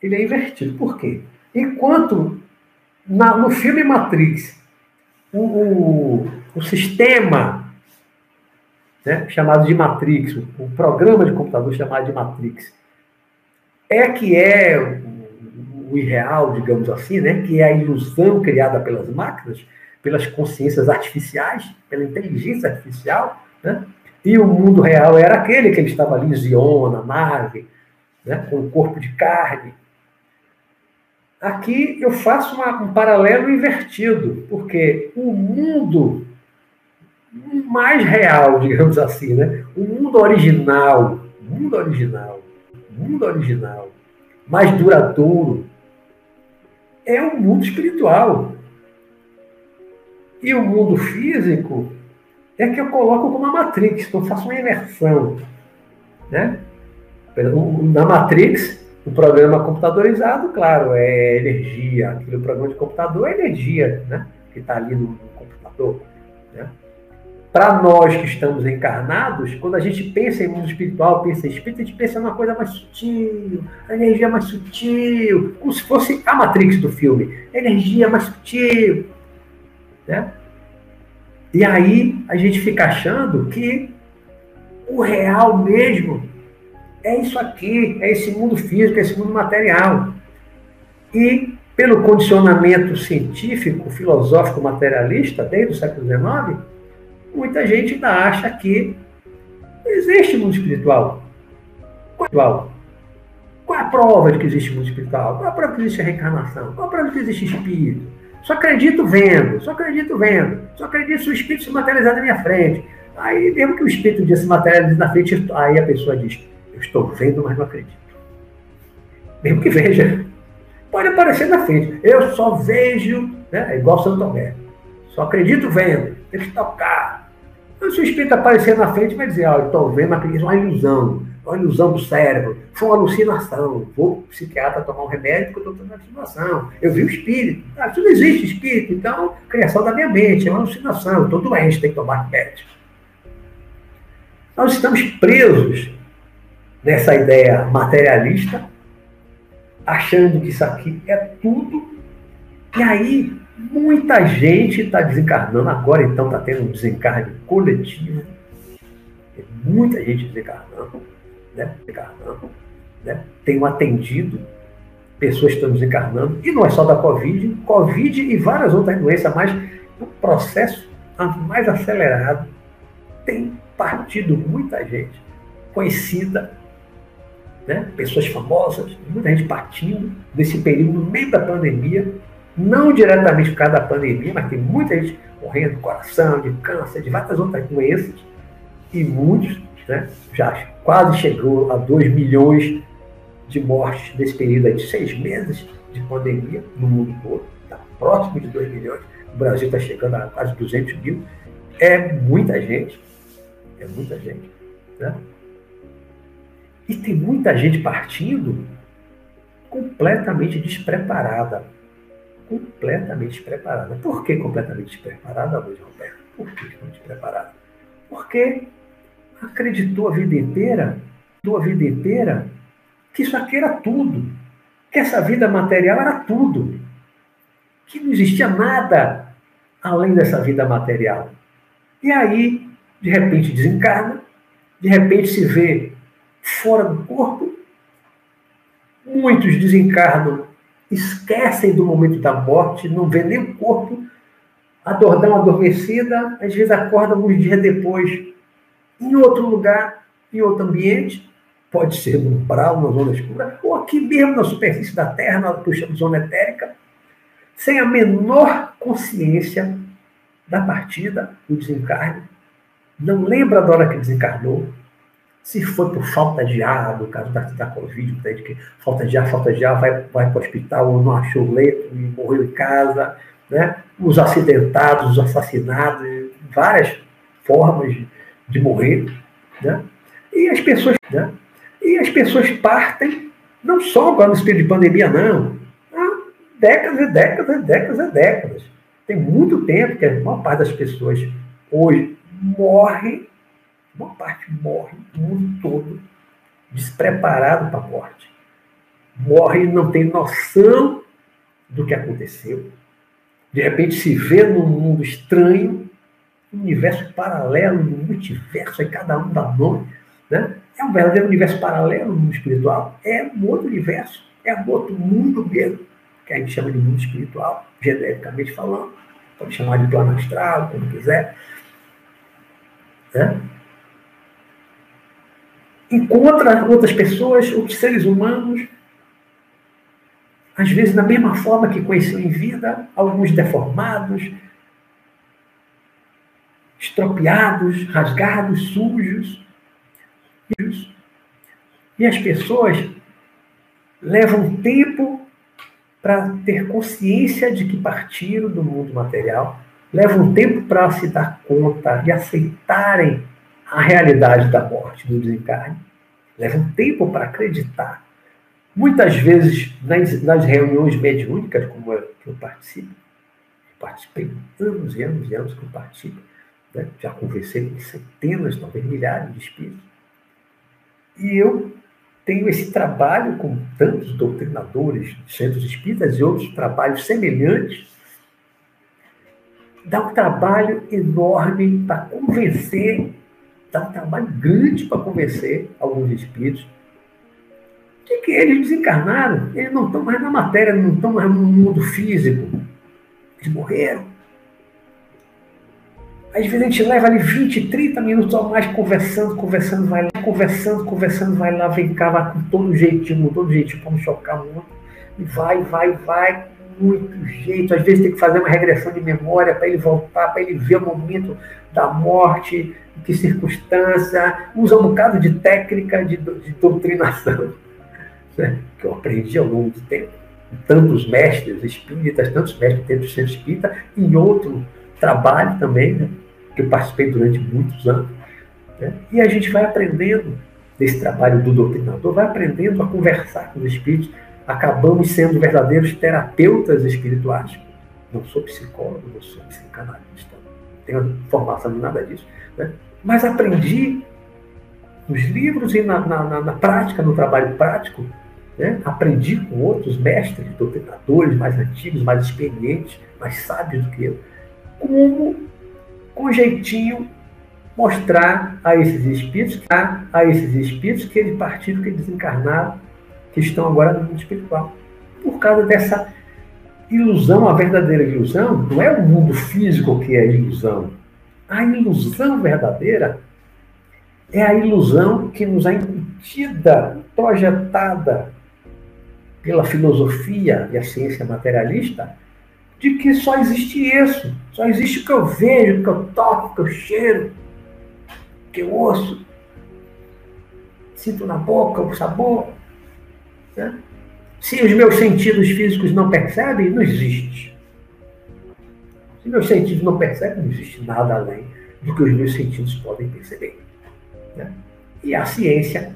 Ele é invertido. Por quê? Enquanto na, no filme Matrix, o, o, o sistema né, chamado de Matrix, o programa de computador chamado de Matrix, é que é o, irreal, digamos assim, né, que é a ilusão criada pelas máquinas, pelas consciências artificiais, pela inteligência artificial, né, e o mundo real era aquele que ele estava ali, Ziona, nave, né, com o corpo de carne. Aqui eu faço uma, um paralelo invertido, porque o mundo mais real, digamos assim, né? O mundo original, mundo original, mundo original, mais duradouro, é o mundo espiritual. E o mundo físico é que eu coloco como uma matrix, então faço uma imersão. Né? Na matrix, o programa computadorizado, claro, é energia. Aquele programa de computador é energia, né? Que está ali no computador. Né? Para nós que estamos encarnados, quando a gente pensa em mundo espiritual, pensa em espírito, a gente pensa numa coisa mais sutil, a energia mais sutil, como se fosse a Matrix do filme, energia mais sutil. Né? E aí a gente fica achando que o real mesmo é isso aqui, é esse mundo físico, é esse mundo material. E pelo condicionamento científico, filosófico, materialista, desde o século XIX, muita gente ainda acha que existe mundo espiritual. espiritual. Qual é a prova de que existe mundo espiritual? Qual é a prova de que existe a reencarnação? Qual é a prova de que existe espírito? Só acredito vendo, só acredito vendo, só acredito se o espírito se materializar na minha frente. Aí, mesmo que o espírito um dia se materialize na frente, aí a pessoa diz: Eu estou vendo, mas não acredito. Mesmo que veja. Pode aparecer na frente. Eu só vejo, né? É igual Santo Tomé. Só acredito vendo. Tem que tocar. Se o espírito aparecer na frente, vai dizer: oh, eu estou vendo, mas é uma ilusão. Uma ilusão do cérebro. Foi uma alucinação. Vou o psiquiatra tomar um remédio porque eu estou tendo alucinação. Eu vi o espírito. Ah, isso não existe espírito. Então, criação da minha mente. É uma alucinação. Estou doente, tem que tomar remédio. Nós estamos presos nessa ideia materialista, achando que isso aqui é tudo. E aí, muita gente está desencarnando. Agora, então, está tendo um desencarne coletivo. Tem muita gente desencarnando. Né? desencarnando né? Tenho atendido pessoas que estão desencarnando. E não é só da Covid, Covid e várias outras doenças, mas o processo mais acelerado tem partido muita gente conhecida, né? pessoas famosas, muita gente partindo desse período no meio da pandemia, não diretamente por causa da pandemia, mas tem muita gente morrendo de coração, de câncer, de várias outras doenças, e muitos né, já quase chegou a 2 milhões de mortes nesse período de seis meses de pandemia no mundo todo, está próximo de 2 milhões, o Brasil está chegando a quase 200 mil, é muita gente, é muita gente. Né? E tem muita gente partindo completamente despreparada. Completamente despreparada. Por que completamente despreparada, Luiz Roberto? Por que despreparada? Porque acreditou a vida inteira, a vida inteira, que isso aqui era tudo. Que essa vida material era tudo. Que não existia nada além dessa vida material. E aí de repente desencarna, de repente se vê fora do corpo. Muitos desencarnam, esquecem do momento da morte, não vê nem o corpo, adormecida, às vezes acorda alguns dias depois, em outro lugar, em outro ambiente, pode ser no umbral, na zona escura, ou aqui mesmo na superfície da Terra, na de zona etérica, sem a menor consciência da partida, do desencarne, não lembra da hora que desencarnou, se foi por falta de ar, no caso da, da Covid, né, de que falta de ar, falta de ar, vai, vai para o hospital não achou o leito e morreu em casa, né? os acidentados, os assassinados, várias formas de, de morrer. Né? E as pessoas, né? E as pessoas partem, não só agora no período de pandemia, não. Há décadas e décadas e décadas e décadas. Tem muito tempo que a maior parte das pessoas hoje morre, uma parte morre, o mundo todo, despreparado para a morte. Morre e não tem noção do que aconteceu. De repente se vê num mundo estranho, um universo paralelo, um multiverso, aí cada um dá nome. Né? É um verdadeiro universo paralelo no mundo espiritual. É um outro universo, é um outro mundo mesmo, que a gente chama de mundo espiritual, genericamente falando. Pode chamar de plano astral, como quiser. Né? Encontra outras pessoas, outros seres humanos, às vezes da mesma forma que conheceu em vida, alguns deformados, estropiados, rasgados, sujos. E as pessoas levam tempo para ter consciência de que partiram do mundo material levam tempo para se dar conta e aceitarem a realidade da morte, do desencarne. Levam tempo para acreditar. Muitas vezes, nas, nas reuniões mediúnicas, como eu, que eu participo, participei anos e anos e anos que eu participo, né? já conversei com centenas, talvez milhares de espíritos, e eu tenho esse trabalho com tantos doutrinadores centros espíritas e outros trabalhos semelhantes, dá um trabalho enorme para convencer, dá um trabalho grande para convencer alguns espíritos de que eles desencarnaram, eles não estão mais na matéria, não estão mais no mundo físico. Eles morreram. Às vezes a gente leva ali 20, 30 minutos ou mais conversando, conversando, vai lá conversando, conversando, vai lá, vem cá, vai com todo jeitinho, todo jeitinho, para não chocar muito. E vai, vai, vai, muito jeito. Às vezes tem que fazer uma regressão de memória para ele voltar, para ele ver o momento da morte, que circunstância. Usa um bocado de técnica de, de doutrinação, né? que eu aprendi ao longo do tempo. Tantos mestres espíritas, tantos mestres dentro do centro espírita, em outro trabalho também, né? que eu participei durante muitos anos né? E a gente vai aprendendo desse trabalho do doutrinador, vai aprendendo a conversar com os espíritos. Acabamos sendo verdadeiros terapeutas espirituais. Não sou psicólogo, não sou psicanalista, tenho formação de nada disso. Né? Mas aprendi nos livros e na, na, na prática, no trabalho prático, né? aprendi com outros mestres, doutrinadores mais antigos, mais experientes, mais sábios do que eu, como, com jeitinho, mostrar a esses espíritos, a, a esses espíritos que eles partiram, que eles desencarnaram, que estão agora no mundo espiritual. Por causa dessa ilusão, a verdadeira ilusão, não é o mundo físico que é ilusão. A ilusão verdadeira é a ilusão que nos é incutida, projetada pela filosofia e a ciência materialista, de que só existe isso, só existe o que eu vejo, o que eu toco, o que eu cheiro, que eu ouço, sinto na boca o sabor. Né? Se os meus sentidos físicos não percebem, não existe. Se meus sentidos não percebem, não existe nada além do que os meus sentidos podem perceber. Né? E a ciência,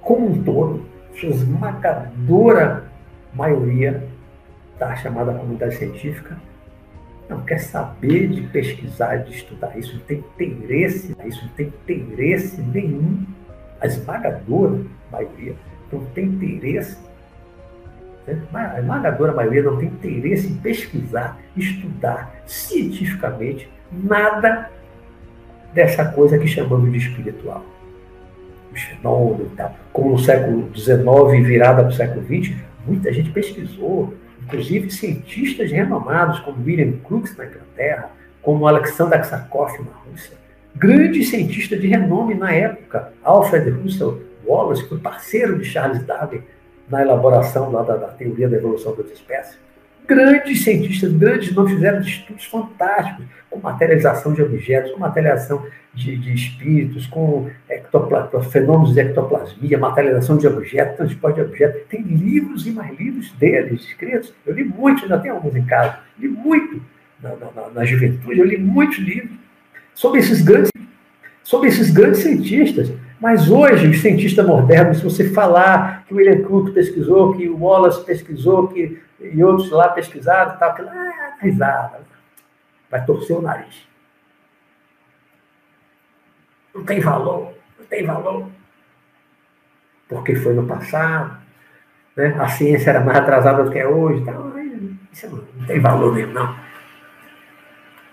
como um todo, sua esmagadora maioria da chamada comunidade científica, não quer saber de pesquisar, de estudar isso, não tem interesse, isso não tem interesse nenhum. A esmagadora maioria não tem interesse. Né? A esmagadora maioria não tem interesse em pesquisar, estudar cientificamente nada dessa coisa que chamamos de espiritual. Os fenômenos, tá? como no século XIX, virada para o século XX, muita gente pesquisou, inclusive cientistas renomados como William Crookes na Inglaterra, como Alexander Aksakov na Rússia, grandes cientistas de renome na época, Alfred Russel Wallace, foi parceiro de Charles Darwin na elaboração lá da, da teoria da evolução das espécies. Grandes cientistas, grandes não fizeram estudos fantásticos com materialização de objetos, com materialização de, de espíritos, com fenômenos de ectoplasmia, materialização de objetos, transporte de objetos. Tem livros e mais livros deles escritos. Eu li muitos, ainda tenho alguns em casa. Li muito na, na, na juventude, eu li muitos livros sobre esses grandes, sobre esses grandes cientistas. Mas hoje, os cientistas modernos, se você falar que o William Cook pesquisou, que o Wallace pesquisou, que, e outros lá pesquisaram, tal, que, ah, risada, vai torcer o nariz. Não tem valor, não tem valor. Porque foi no passado, né? a ciência era mais atrasada do que é hoje. Então, isso não tem valor mesmo, não.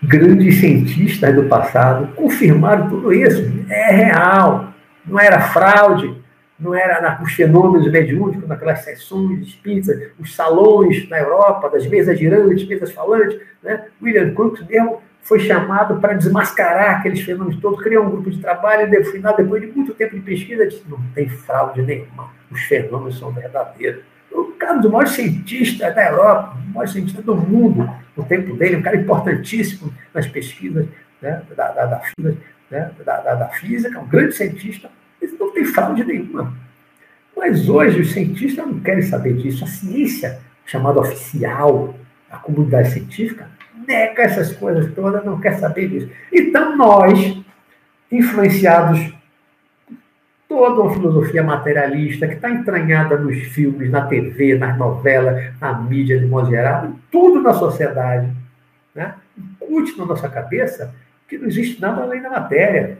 Grandes cientistas do passado confirmaram tudo isso. É real. Não era fraude, não era os fenômenos mediúnicos, naquelas sessões espíritas, os salões na Europa, das mesas girantes, mesas falantes. Né? William Crookes mesmo foi chamado para desmascarar aqueles fenômenos todos, criou um grupo de trabalho e, no final, depois de muito tempo de pesquisa, disse, não tem fraude nenhuma, os fenômenos são verdadeiros. O cara do maior cientista da Europa, o maior cientista do mundo, no tempo dele, um cara importantíssimo nas pesquisas né, da, da, da, né, da, da, física, um grande cientista, ele não tem fraude nenhuma. Mas hoje os cientistas não querem saber disso. A ciência, chamada oficial, a comunidade científica, nega essas coisas todas, não quer saber disso. Então, nós, influenciados toda uma filosofia materialista que está entranhada nos filmes, na TV, nas novelas, na mídia de modo geral, tudo na sociedade, né? incute na nossa cabeça que não existe nada além da matéria.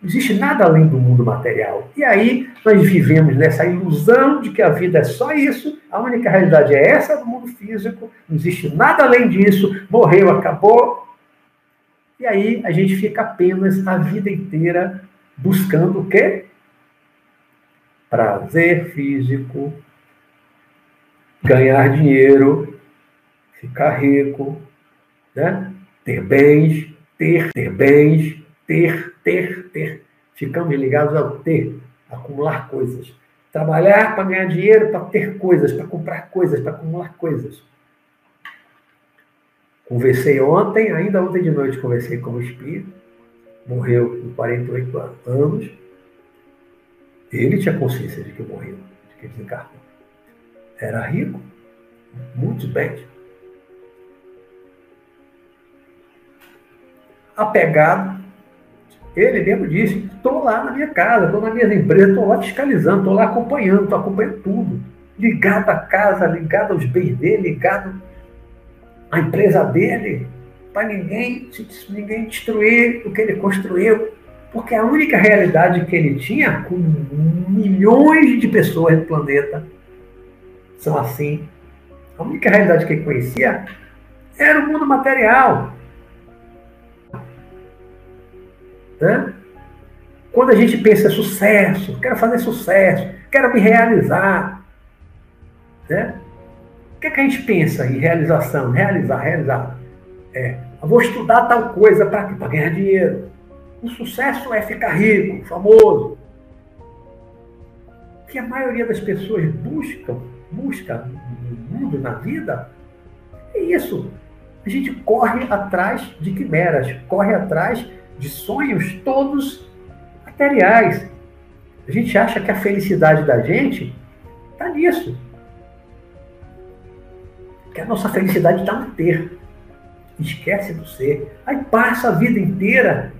Não existe nada além do mundo material. E aí nós vivemos nessa ilusão de que a vida é só isso, a única realidade é essa do mundo físico, não existe nada além disso, morreu, acabou. E aí a gente fica apenas a vida inteira buscando o quê? Prazer físico, ganhar dinheiro, ficar rico, né? ter bens, ter, ter bens, ter, ter, ter. Ficamos ligados ao ter, acumular coisas. Trabalhar para ganhar dinheiro, para ter coisas, para comprar coisas, para acumular coisas. Conversei ontem, ainda ontem de noite, conversei com o espírito, morreu com 48 anos. Ele tinha consciência de que morreu, de que desencarnou. Era rico, muitos bens. Apegado, ele mesmo disse: estou lá na minha casa, estou na minha empresa, estou lá fiscalizando, estou lá acompanhando, estou acompanhando tudo. Ligado à casa, ligado aos bens dele, ligado à empresa dele, para ninguém, ninguém destruir o que ele construiu. Porque a única realidade que ele tinha, com milhões de pessoas no planeta, são assim. A única realidade que ele conhecia era o mundo material. Né? Quando a gente pensa sucesso, quero fazer sucesso, quero me realizar. Né? O que, é que a gente pensa em realização? Realizar, realizar. É, vou estudar tal coisa para ganhar dinheiro. O sucesso é ficar rico, famoso. O que a maioria das pessoas buscam, busca no mundo, na vida, é isso. A gente corre atrás de quimeras, corre atrás de sonhos todos materiais. A gente acha que a felicidade da gente está nisso. Que a nossa felicidade está no ter. Esquece do ser. Aí passa a vida inteira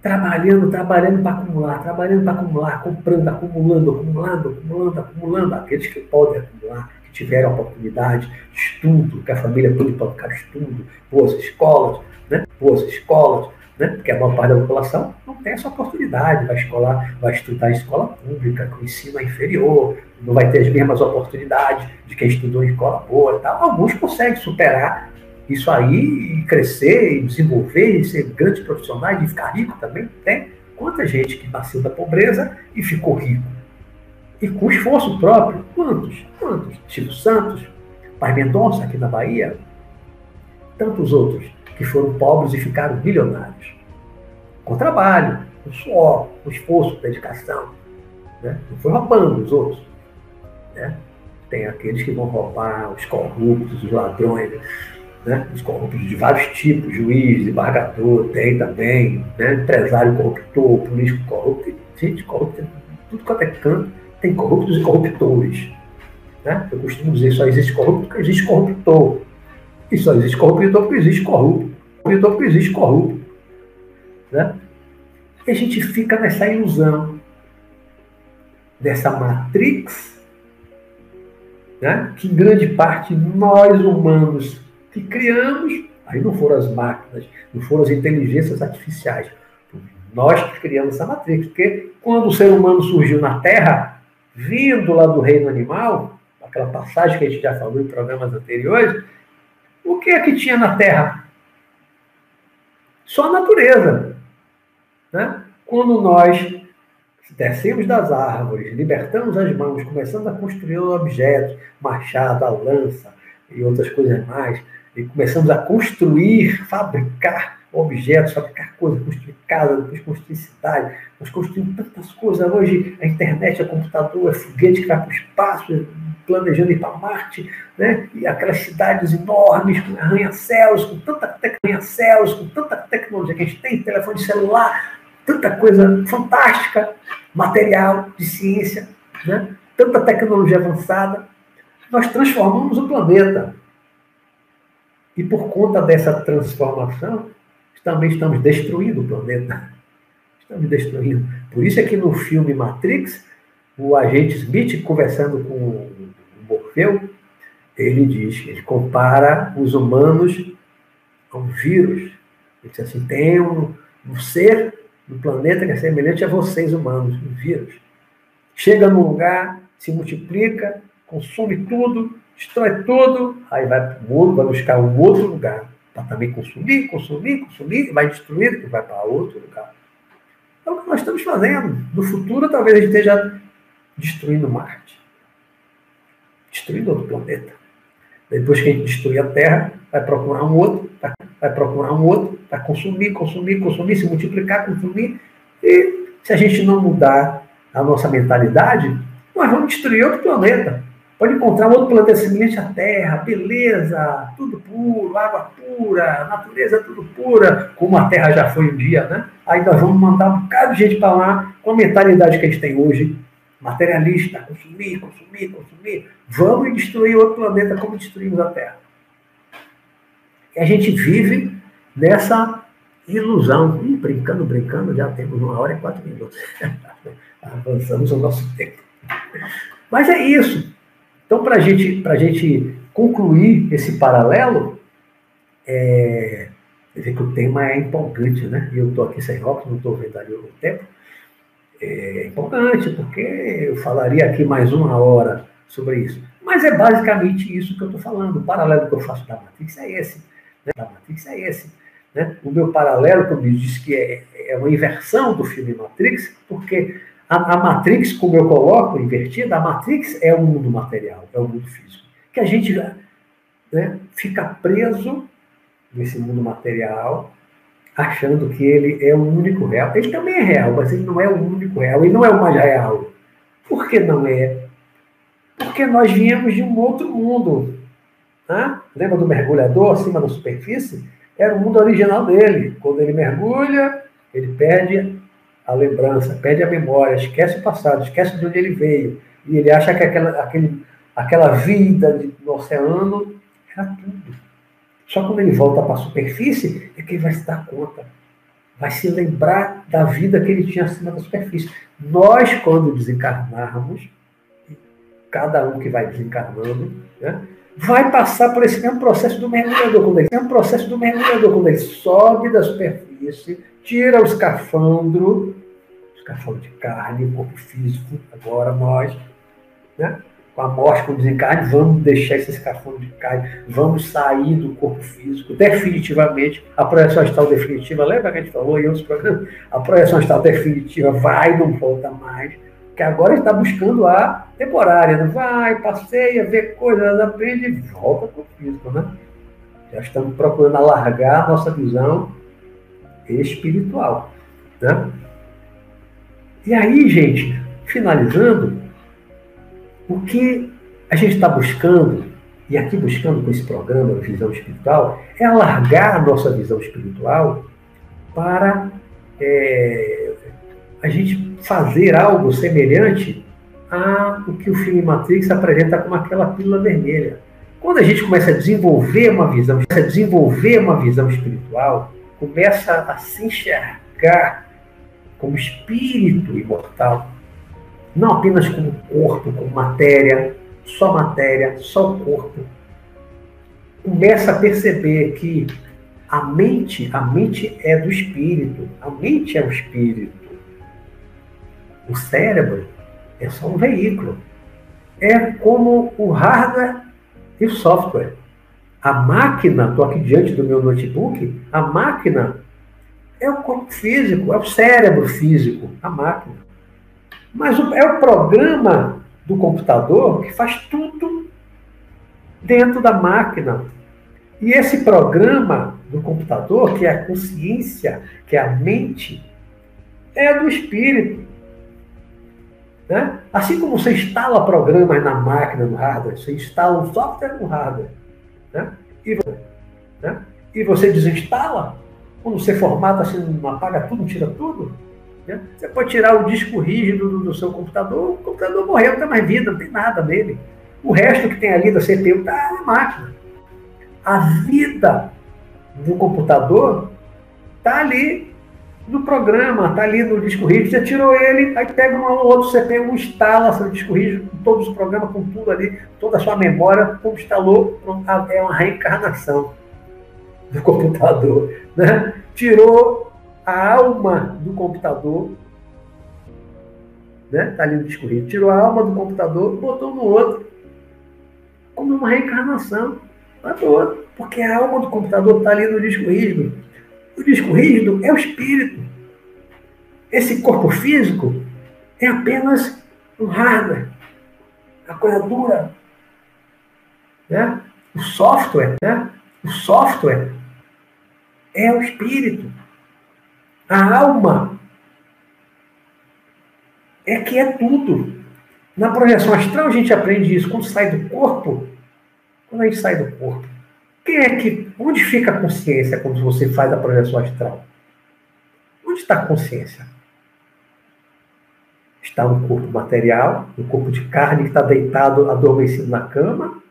trabalhando, trabalhando para acumular, trabalhando para acumular, comprando, acumulando, acumulando, acumulando, acumulando. Aqueles que podem acumular, que tiveram oportunidade de estudo, que a família pôde bancar estudo, boas escolas, né? boas escolas, né? porque a maior parte da população não tem essa oportunidade, vai, escolar, vai estudar em escola pública, com ensino inferior, não vai ter as mesmas oportunidades de quem estudou em escola boa. Tal. Alguns conseguem superar isso aí e crescer, e desenvolver, e ser grandes profissionais, e ficar rico também. Tem quanta gente que nasceu da pobreza e ficou rico. E com esforço próprio, quantos? Quantos? Chico Santos, Pai Mendonça, aqui na Bahia, tantos outros que foram pobres e ficaram bilionários. Com trabalho, com suor, com esforço, com dedicação. Né? Não foi roubando os outros. Né? Tem aqueles que vão roubar, os corruptos, os ladrões, né? os corruptos de vários tipos, juiz, embargador, tem também, né? empresário corruptor, político corrupto, gente corrupta, tudo quanto é canto, tem corruptos e corruptores. Né? Eu costumo dizer, só existe corrupto porque existe corruptor. E só existe corruptor porque existe corrupto corruptor porque existe corrupto. Né? E a gente fica nessa ilusão, dessa matrix, né? que em grande parte nós humanos que criamos, aí não foram as máquinas, não foram as inteligências artificiais, nós que criamos essa matrix, porque quando o ser humano surgiu na Terra, vindo lá do reino animal, aquela passagem que a gente já falou em programas anteriores, o que é que tinha na Terra? Só a natureza. Né? Quando nós descemos das árvores, libertamos as mãos, começamos a construir objetos, machado, a lança e outras coisas mais, e começamos a construir, fabricar objetos, fabricar coisas, construir casa, depois construir cidade. Nós construímos tantas coisas. Hoje a internet, é computador, é foguete que vai para o espaço, planejando ir para Marte, né? e aquelas cidades enormes, com arranha-céus, com tanta arranha-céus, com tanta tecnologia que a gente tem, telefone celular, tanta coisa fantástica, material, de ciência, né? tanta tecnologia avançada, nós transformamos o planeta. E por conta dessa transformação, também estamos destruindo o planeta. Estamos destruindo. Por isso é que no filme Matrix, o agente Smith, conversando com o Morfeu, ele diz, ele compara os humanos a um vírus. Ele diz assim, tem um, um ser no planeta que é semelhante a vocês humanos, um vírus. Chega num lugar, se multiplica, consome tudo, destrói tudo, aí vai para o mundo, vai buscar um outro lugar para também consumir, consumir, consumir, vai destruir, vai para outro lugar. É o que nós estamos fazendo. No futuro, talvez a gente esteja destruindo Marte, destruindo outro planeta. Depois que a gente destruir a Terra, vai procurar um outro vai procurar um outro, vai consumir, consumir, consumir, se multiplicar, consumir. E se a gente não mudar a nossa mentalidade, nós vamos destruir outro planeta. Pode encontrar outro planeta semelhante à Terra, beleza, tudo puro, água pura, natureza tudo pura, como a Terra já foi um dia, né? Aí nós vamos mandar um bocado de gente para lá com a mentalidade que a gente tem hoje, materialista, consumir, consumir, consumir. Vamos destruir outro planeta como destruímos a Terra. E a gente vive nessa ilusão. E brincando, brincando, já temos uma hora e quatro minutos. Avançamos o nosso tempo. Mas é isso. Então, para gente, a gente concluir esse paralelo, é, ver que o tema é empolgante, né? E eu estou aqui sem óculos, não estou vendo ali o tempo. É empolgante, porque eu falaria aqui mais uma hora sobre isso. Mas é basicamente isso que eu estou falando. O paralelo que eu faço da Matrix é esse. Né? Da Matrix é esse. Né? O meu paralelo, como eu disse, que é, é uma inversão do filme Matrix, porque a, a, Matrix, como eu coloco, invertida, a Matrix é o mundo material, é o mundo físico. Que a gente né, fica preso nesse mundo material, achando que ele é o único real. Ele também é real, mas ele não é o único real, ele não é o mais real. Por que não é? Porque nós viemos de um outro mundo. Né? Lembra do mergulhador acima da superfície? Era o mundo original dele. Quando ele mergulha, ele perde a lembrança, perde a memória, esquece o passado, esquece de onde ele veio. E ele acha que aquela, aquele, aquela vida no oceano era tudo. Só quando ele volta para a superfície é que ele vai se dar conta. Vai se lembrar da vida que ele tinha acima da superfície. Nós, quando desencarnarmos, cada um que vai desencarnando, né, vai passar por esse mesmo processo do mergulhador. Quando ele, é um processo do mergulhador, quando ele sobe da superfície, tira o escafandro, escafandro de carne, corpo físico, agora nós, né? com a morte, com o desencarne, vamos deixar esse escafandro de carne, vamos sair do corpo físico definitivamente. A projeção astral definitiva, lembra que a gente falou em outros programas? A projeção astral definitiva vai, não volta mais que agora está buscando a temporária, né? vai, passeia, vê coisas, aprende e volta para o físico, né? Já estamos procurando alargar a nossa visão espiritual, né? E aí, gente, finalizando, o que a gente está buscando, e aqui buscando com esse programa Visão Espiritual, é alargar a nossa visão espiritual para é, a gente fazer algo semelhante a o que o filme Matrix apresenta como aquela pílula vermelha. Quando a gente começa a desenvolver uma visão, a desenvolver uma visão espiritual, começa a se enxergar como espírito imortal, não apenas como corpo, como matéria, só matéria, só corpo. Começa a perceber que a mente, a mente é do espírito, a mente é o espírito. O cérebro é só um veículo. É como o hardware e o software. A máquina, estou aqui diante do meu notebook, a máquina é o corpo físico, é o cérebro físico, a máquina. Mas é o programa do computador que faz tudo dentro da máquina. E esse programa do computador, que é a consciência, que é a mente, é do espírito. Né? Assim como você instala programas na máquina, no hardware, você instala um software no hardware. Né? E, né? e você desinstala, quando você formata, você não apaga tudo, não tira tudo. Né? Você pode tirar o disco rígido do, do, seu computador, o computador morreu, não tem mais vida, não tem nada nele. O resto que tem ali da CPU está na máquina. A vida do computador está ali no programa, tá ali no disco rígido, você tirou ele, aí pega um outro CPU, instala seu disco rígido, com todos os programas, com tudo ali, toda a sua memória, como instalou, pronto, é uma reencarnação do computador. Né? Tirou a alma do computador, né? Tá ali no disco rígido, tirou a alma do computador, botou no outro, como uma reencarnação. Vai pro outro, porque a alma do computador está ali no disco rígido o disco rígido é o espírito. Esse corpo físico é apenas um hardware, a coisa dura. Né? O software, né? o software é o espírito. A alma é que é tudo. Na projeção astral a gente aprende isso. Quando sai do corpo, quando a gente sai do corpo, quem é que. Onde fica a consciência quando você faz a projeção astral? Onde está a consciência? Está no corpo material, no corpo de carne que está deitado, adormecido na cama,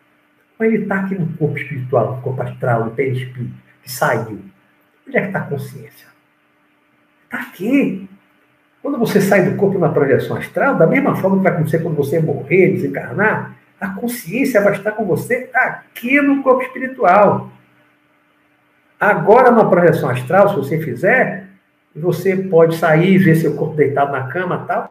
ou ele está aqui no corpo espiritual, no corpo astral, no perispírito, que saiu? Onde é que está a consciência? Está aqui. Quando você sai do corpo na projeção astral, da mesma forma que vai acontecer quando você morrer, desencarnar, a consciência vai estar com você aqui no corpo espiritual. Agora, na projeção astral, se você fizer, você pode sair ver seu corpo deitado na cama tal.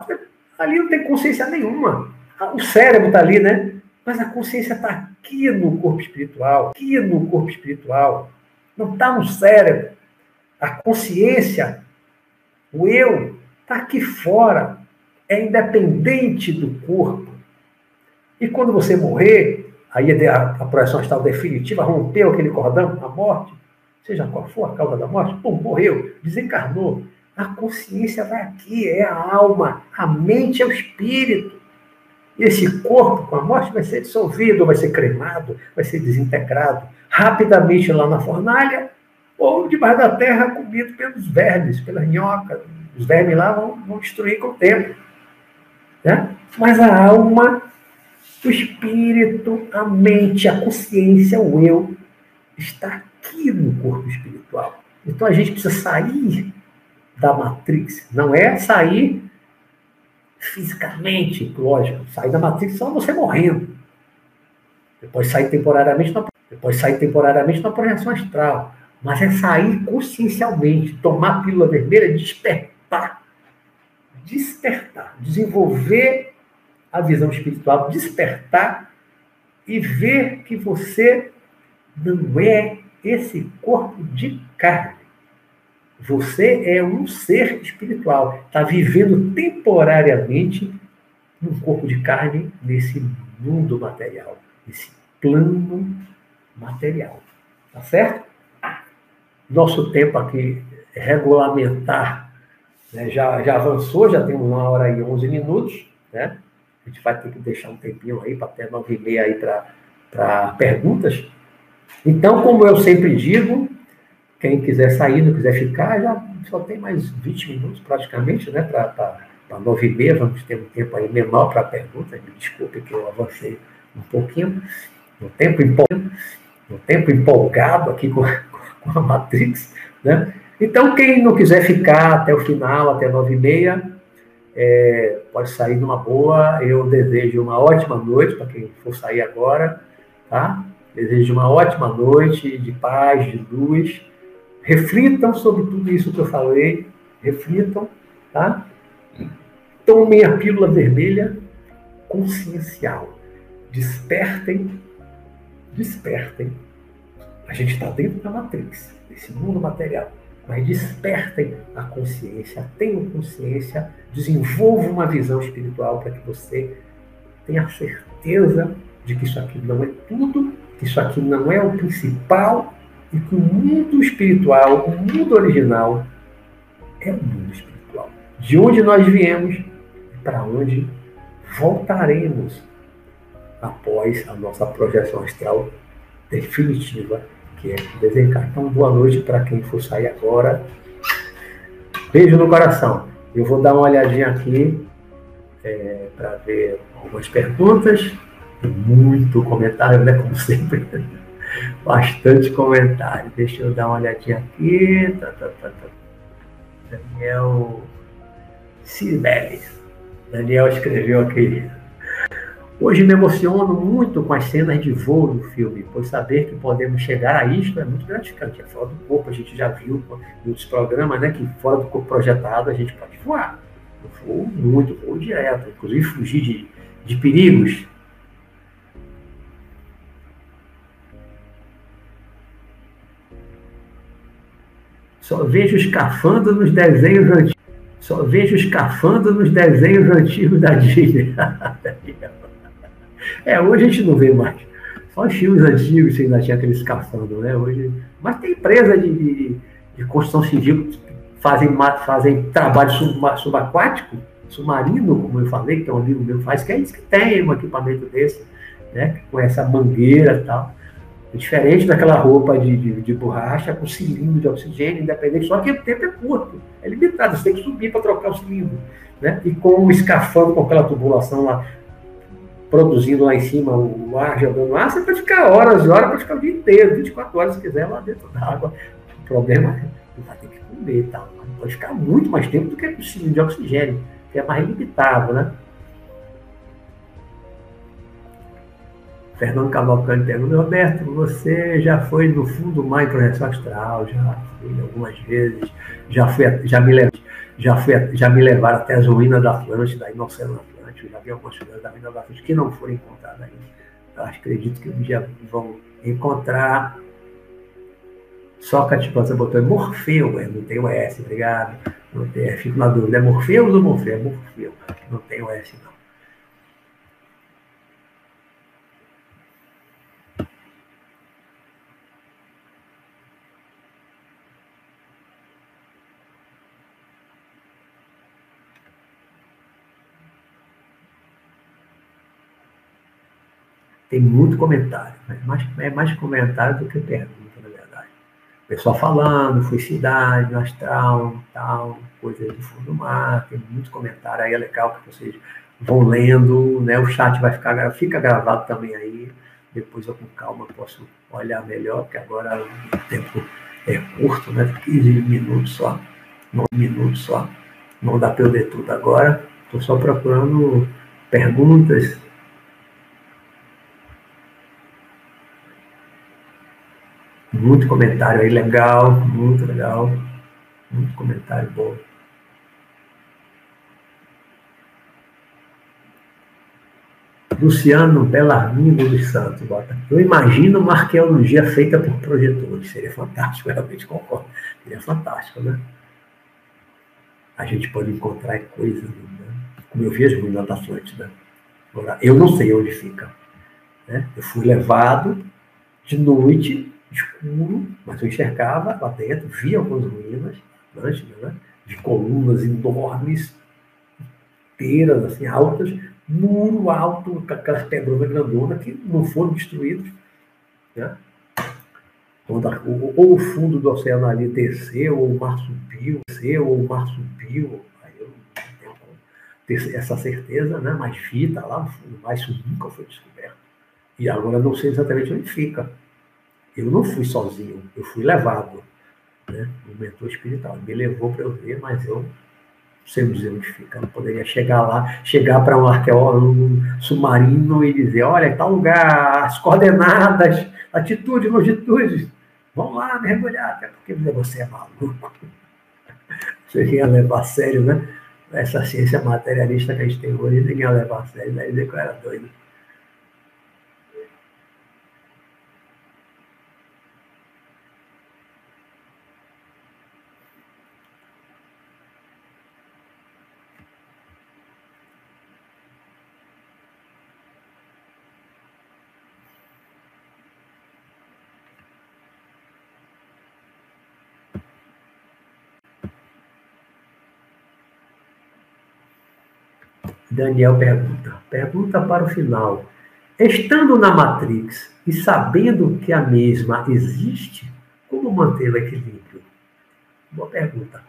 Ali não tem consciência nenhuma. O cérebro está ali, né? Mas a consciência está aqui no corpo espiritual, aqui no corpo espiritual. Não está no cérebro. A consciência, o eu, está aqui fora. É independente do corpo. E quando você morrer, aí a projeção astral definitiva rompeu aquele cordão, a morte, seja qual for a causa da morte, pum, morreu, desencarnou. A consciência vai aqui, é a alma, a mente é o espírito. E esse corpo, com a morte, vai ser dissolvido, vai ser cremado, vai ser desintegrado rapidamente lá na fornalha ou debaixo da terra, comido pelos vermes, pelas minhocas. Os vermes lá vão, vão destruir com o tempo. Né? Mas a alma, o espírito, a mente, a consciência, o eu, está aqui no corpo espiritual. Então a gente precisa sair da Matrix. Não é sair fisicamente, lógico. Sair da Matrix só você morrendo. Depois sair temporariamente na, depois sair temporariamente na projeção astral. Mas é sair consciencialmente, tomar a pílula vermelha, despertar. Despertar. Desenvolver a visão espiritual, despertar e ver que você não é esse corpo de carne. Você é um ser espiritual, está vivendo temporariamente num corpo de carne nesse mundo material, nesse plano material. Tá certo? Nosso tempo aqui regulamentar né, já, já avançou, já temos uma hora e onze minutos, né? A gente vai ter que deixar um tempinho aí para até nove e meia para perguntas. Então, como eu sempre digo, quem quiser sair, não quiser ficar, já só tem mais 20 minutos praticamente, né? Para nove e meia, vamos ter um tempo aí menor para perguntas. Me desculpe que eu avancei um pouquinho. No tempo, empolgado, no tempo empolgado aqui com, com a Matrix, né? Então, quem não quiser ficar até o final, até nove e meia, é, pode sair numa boa. Eu desejo uma ótima noite para quem for sair agora, tá? Desejo uma ótima noite de paz, de luz. Reflitam sobre tudo isso que eu falei. Reflitam, tá? Tomem a pílula vermelha consciencial. Despertem, despertem. A gente está dentro da matrix, desse mundo material. Mas despertem a consciência, tenham consciência, desenvolvam uma visão espiritual para que você tenha certeza de que isso aqui não é tudo que isso aqui não é o principal e que o mundo espiritual, o mundo original, é o mundo espiritual. De onde nós viemos e para onde voltaremos após a nossa projeção astral definitiva, que é desencarnar. Então, boa noite para quem for sair agora. Beijo no coração. Eu vou dar uma olhadinha aqui é, para ver algumas perguntas muito comentário, né? Como sempre. Bastante comentário. Deixa eu dar uma olhadinha aqui. Tá, tá, tá, tá. Daniel Sibeli. Daniel escreveu aqui. Hoje me emociono muito com as cenas de voo do filme, pois saber que podemos chegar a isto é muito gratificante. É fora do corpo, a gente já viu em outros programas, né? Que fora do corpo projetado a gente pode voar. Eu voo muito, voo direto, inclusive fugir de, de perigos Só vejo escafando nos desenhos antigos. Só vejo escafando nos desenhos antigos da Disney. é, hoje a gente não vê mais. Só os filmes antigos que ainda tinha aquele escafando, né? Hoje... Mas tem empresa de, de, de construção civil fazem, fazem trabalho subaquático, submarino, como eu falei, que é um amigo meu faz, que é isso que tem um equipamento desse, né? Com essa mangueira e tal. É diferente daquela roupa de, de, de, borracha com cilindro de oxigênio, independente, só que o tempo é curto, é limitado, você tem que subir para trocar o cilindro. Né? E com o escafando, com aquela tubulação lá, produzindo lá em cima o ar, jogando ar, você pode ficar horas e horas, pode ficar o dia inteiro, 24 horas se quiser, lá dentro da água. O problema é que vai ter que comer e tal. Pode ficar muito mais tempo do que o cilindro de oxigênio, que é mais limitado, né? Fernando Cavalcante pergunta, Roberto, você já foi no fundo do mar em projeção astral, já fui algumas vezes, já, fui, já, me, já, fui, já me levaram até as ruínas da Atlântida, aí no Oceano Atlântico, já vi algumas coisas da ruína da Atlântida que não foram encontradas ainda. Eu acredito que dia vão encontrar. Sócrates você botou é Morfeu, não tem o S, obrigado. Não tem, fico na dúvida, é Morfeu ou Morfeu? É Morfeu, não tem o S não. Tem muito comentário, né? mais, é mais comentário do que pergunta, na verdade. Pessoal falando, foi cidade, astral, tal, coisa do fundo do mar, tem muito comentário aí, é legal que vocês vão lendo, né? O chat vai ficar, fica gravado também aí. Depois eu com calma posso olhar melhor, porque agora o tempo é curto, né? 15 minutos só, 9 minutos só. Não dá para eu ler tudo agora. Estou só procurando perguntas Muito comentário aí legal, muito legal. Muito comentário bom. Luciano Bellarmino dos Santos bota. Eu imagino uma arqueologia feita por projetores. Seria fantástico, realmente concordo. Seria fantástico, né? A gente pode encontrar coisas, né? como eu vi as da Atlântida. Agora, eu não sei onde fica. Né? Eu fui levado de noite escuro, mas eu enxergava lá dentro, via algumas ruínas, né, de colunas enormes, inteiras, assim, altas, muro alto, com aquelas pedras grandonas que não foram destruídas. Né? Ou o fundo do oceano ali desceu, ou o mar subiu, desceu, ou o mar subiu. Aí eu não tenho essa certeza, né? mas fita lá no fundo, mas isso nunca foi descoberto. E agora não sei exatamente onde fica. Eu não fui sozinho, eu fui levado. Né? O mentor espiritual me levou para eu ver, mas eu sei dizer onde fica. Não poderia chegar lá, chegar para um arqueólogo submarino e dizer: olha, tal lugar, as coordenadas, latitude, longitude. Vamos lá mergulhar, até porque você é maluco. Você ia levar a sério, né? Essa ciência materialista que a gente tem hoje, ninguém ia levar a sério, daí dizer que eu era doido. Daniel pergunta. Pergunta para o final. Estando na Matrix e sabendo que a mesma existe, como manter o equilíbrio? Boa pergunta.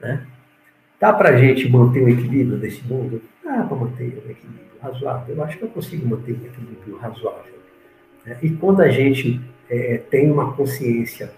Né? Dá para a gente manter o equilíbrio nesse mundo? Dá para manter o equilíbrio razoável. Eu acho que eu consigo manter um equilíbrio razoável. Né? E quando a gente é, tem uma consciência,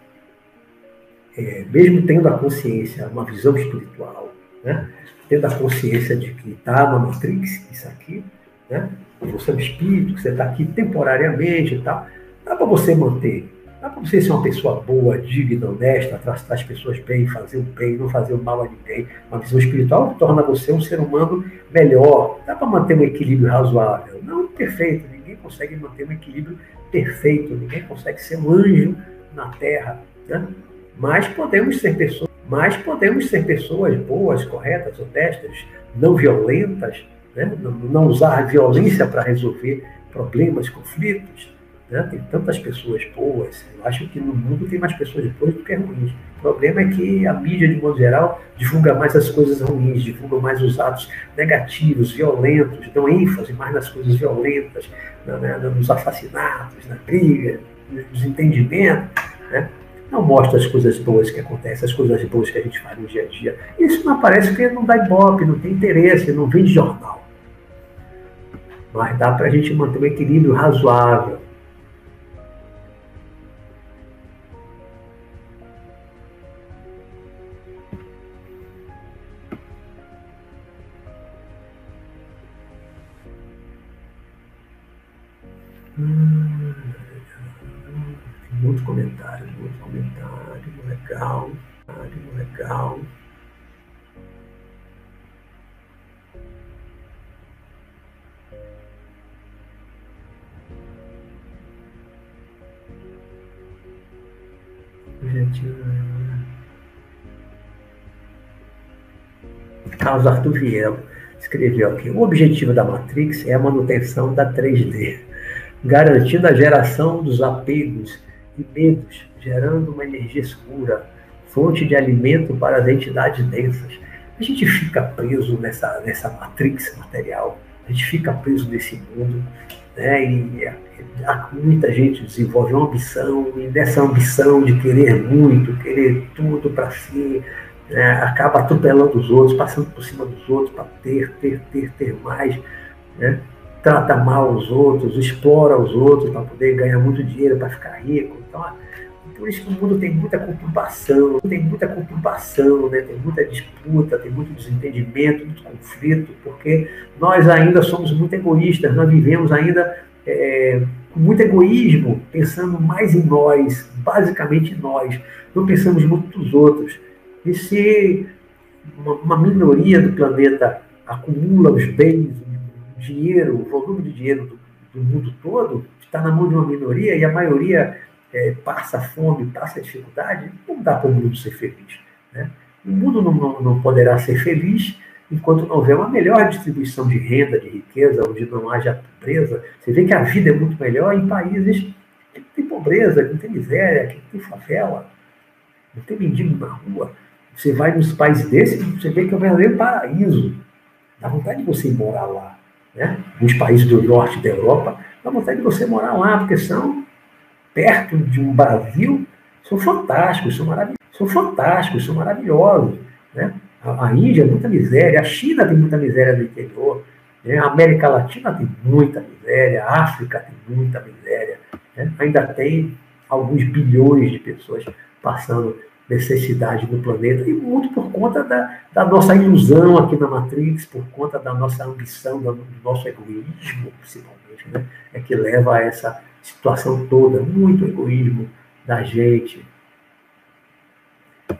é, mesmo tendo a consciência, uma visão espiritual, né? tendo a consciência de que está na Matrix, isso aqui, né? Você é um espírito, que você está aqui temporariamente e tal. Dá para você manter, dá para você ser uma pessoa boa, digna, honesta, tratar as pessoas bem, fazer o bem, não fazer o mal a ninguém. Uma visão espiritual torna você um ser humano melhor. Dá para manter um equilíbrio razoável. Não perfeito, ninguém consegue manter um equilíbrio perfeito, ninguém consegue ser um anjo na Terra. Né? Mas podemos ser pessoas mas podemos ser pessoas boas, corretas, honestas, não violentas, né? não usar a violência para resolver problemas, conflitos. Né? Tem tantas pessoas boas. Eu acho que no mundo tem mais pessoas boas do que ruins. O problema é que a mídia, de modo geral, divulga mais as coisas ruins, divulga mais os atos negativos, violentos, dão ênfase mais nas coisas violentas, nos assassinatos, na briga, no desentendimento. Né? Não mostra as coisas boas que acontecem, as coisas boas que a gente faz no dia a dia. Isso não aparece porque não dá ibope, não tem interesse, não vem de jornal. Mas dá para a gente manter um equilíbrio razoável Hum, muito comentário, muito comentário, legal, legal. Carlos Arthur Viel escreveu aqui: o objetivo da Matrix é a manutenção da 3D garantindo a geração dos apegos e medos, gerando uma energia escura, fonte de alimento para as entidades densas. A gente fica preso nessa, nessa matrix material, a gente fica preso nesse mundo, né? E muita gente desenvolve uma ambição, e dessa ambição de querer muito, querer tudo para si, né? acaba atropelando os outros, passando por cima dos outros para ter, ter, ter, ter mais, né? Trata mal os outros, explora os outros para poder ganhar muito dinheiro, para ficar rico. Então, por isso que o mundo tem muita conturbação, tem muita conturbação, né? tem muita disputa, tem muito desentendimento, muito conflito, porque nós ainda somos muito egoístas, nós vivemos ainda é, com muito egoísmo, pensando mais em nós, basicamente em nós, não pensamos muito nos outros. E se uma, uma minoria do planeta acumula os bens, dinheiro, o volume de dinheiro do, do mundo todo está na mão de uma minoria e a maioria é, passa fome, passa dificuldade, não dá para o mundo ser feliz. Né? O mundo não, não, não, poderá ser feliz enquanto não houver uma melhor distribuição de renda, de riqueza, onde não haja pobreza. Você vê que a vida é muito melhor em países que não tem pobreza, que não tem miséria, que não tem favela, não tem mendigo na rua. Você vai nos países desses, você vê que é um verdadeiro paraíso. Dá vontade de você ir morar lá né? nos países do norte da Europa, dá vontade de você morar lá, porque são perto de um Brasil, são fantásticos, são maravilhosos, são fantásticos, são maravilhosos. Né? A, a Índia muita miséria, a China tem muita miséria no interior, né? a América Latina tem muita miséria, a África tem muita miséria, né? ainda tem alguns bilhões de pessoas passando necessidade do planeta, e muito por conta da, da nossa ilusão aqui na Matrix, por conta da nossa ambição, do, nosso egoísmo, principalmente, né? é que leva a essa situação toda, muito egoísmo da gente.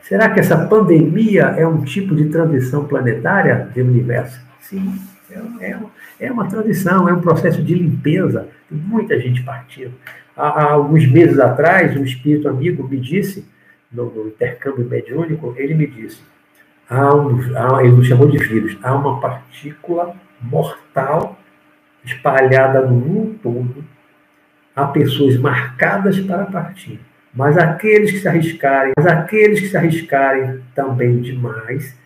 Será que essa pandemia é um tipo de transição planetária do universo? Sim, é, é, é uma transição, é um processo de limpeza. Tem muita gente partindo. Há, há alguns meses atrás, um espírito amigo me disse no, no intercâmbio mediúnico, ele me disse, há um, há, ele nos chamou de vírus, há uma partícula mortal espalhada no mundo todo, há pessoas marcadas para partir. Mas aqueles que se arriscarem, mas aqueles que se arriscarem também demais,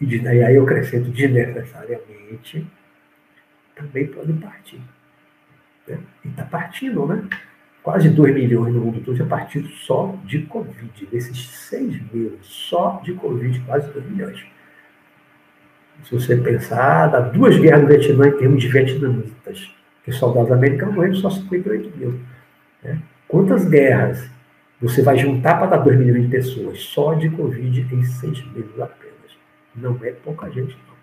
e, de, e aí eu acrescento desnecessariamente, também podem partir. Né? E está partindo, né? Quase 2 milhões no mundo todo a partir só de Covid. Nesses seis meses, só de Covid, quase 2 milhões. Se você pensar, dá duas guerras no Vietnã em termos de vietnamitas, que soldados americanos morreram só 58 mil. Né? Quantas guerras você vai juntar para dar 2 milhões de pessoas só de Covid em seis meses apenas? Não é pouca gente, não.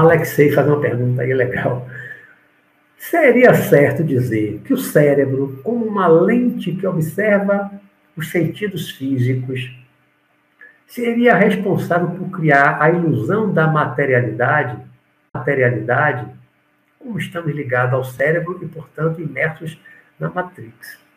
Alexei faz uma pergunta aí legal. Seria certo dizer que o cérebro, como uma lente que observa os sentidos físicos, seria responsável por criar a ilusão da materialidade, materialidade, como estamos ligados ao cérebro e, portanto, imersos na Matrix.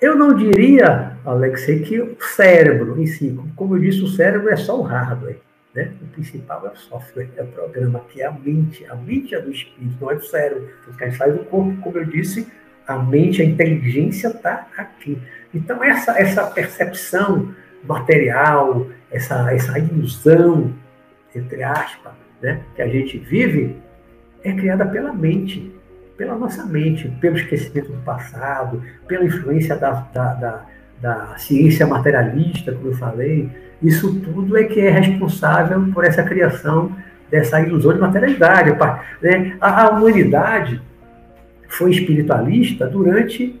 Eu não diria, Alexei, que o cérebro em si, como eu disse, o cérebro é só o hardware. Né? O principal é o software, é o programa, que é a mente. A mente é do espírito, não é do cérebro. Porque a gente sai do corpo, como eu disse, a mente, a inteligência está aqui. Então, essa, essa percepção material, essa, essa ilusão, entre aspas, né, que a gente vive, é criada pela mente, pela nossa mente, pelo esquecimento do passado, pela influência da, da, da, da ciência materialista, como eu falei. Isso tudo é que é responsável por essa criação dessa ilusão de materialidade. Né? A, a humanidade foi espiritualista durante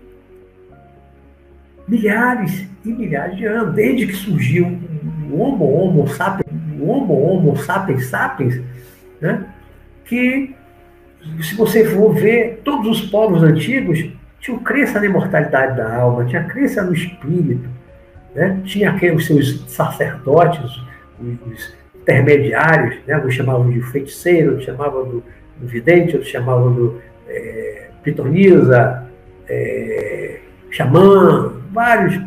milhares e milhares de anos, desde que surgiu o Homo Homo sapiens, o Homo Homo sapiens sapiens, né? que se você for ver todos os povos antigos tinham crença na imortalidade da alma, tinha crença no espírito, né? tinha aqueles seus sacerdotes, os, intermediários, né? alguns chamavam de feiticeiro, outros chamavam do, do vidente, outros chamavam do é, pitonisa, é, xamã, vários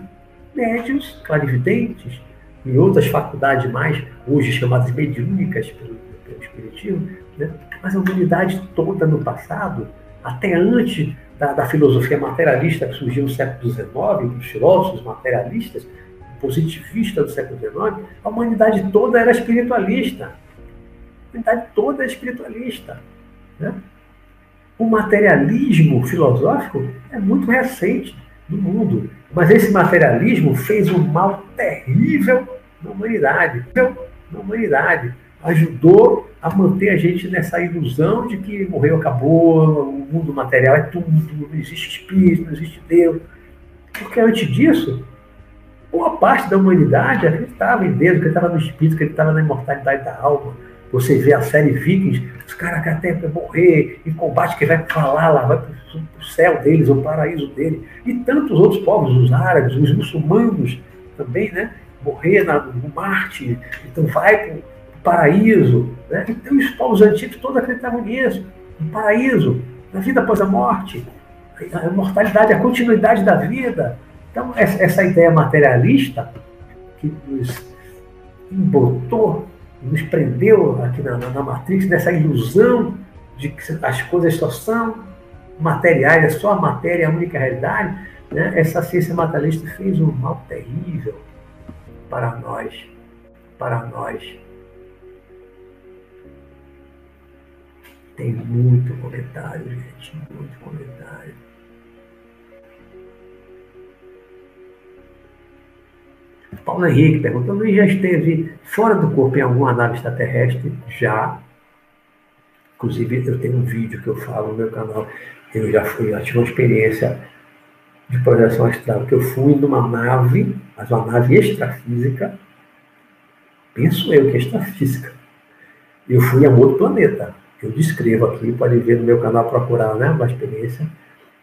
médios, clarividentes, e outras faculdades mais, hoje chamadas mediúnicas pelo, pelo Espiritismo, né? Mas a humanidade toda no passado, até antes da, da filosofia materialista que surgiu no século XIX, dos filósofos materialistas, positivistas do século XIX, a humanidade toda era espiritualista. A humanidade toda é espiritualista. Né? O materialismo filosófico é muito recente no mundo. Mas esse materialismo fez um mal terrível na humanidade. Na humanidade. Ajudou a manter a gente nessa ilusão de que morreu, acabou, o mundo material é tudo, não existe espírito, não existe Deus. Porque antes disso, boa parte da humanidade acreditava em Deus, acreditava no espírito, acreditava na imortalidade da alma você vê a série Vikings, os caras que até morrer em combate, que vai falar lá, vai para o céu deles, o paraíso dele. E tantos outros povos, os árabes, os muçulmanos também, né? Morrer na, no Marte, então vai para paraíso. Né? Então os povos antigos todos acreditavam nisso, no paraíso, na vida após a morte, a imortalidade, a continuidade da vida. Então essa, ideia materialista que nos embotou nos prendeu aqui na, na, Matrix, nessa ilusão de que as coisas só são materiais, é só a matéria a única realidade, né? essa ciência materialista fez um mal terrível para nós, para nós. Tem muito comentário, gente, muito comentário. Paulo Henrique perguntou: Luiz já esteve fora do corpo em alguma nave extraterrestre? Já. Inclusive, eu tenho um vídeo que eu falo no meu canal. Eu já fui, já tive uma experiência de projeção astral, que eu fui numa nave, mas uma nave extrafísica. Penso eu que é extrafísica. Eu fui a um outro planeta. Eu descrevo aqui, pode ver no meu canal procurar né, uma experiência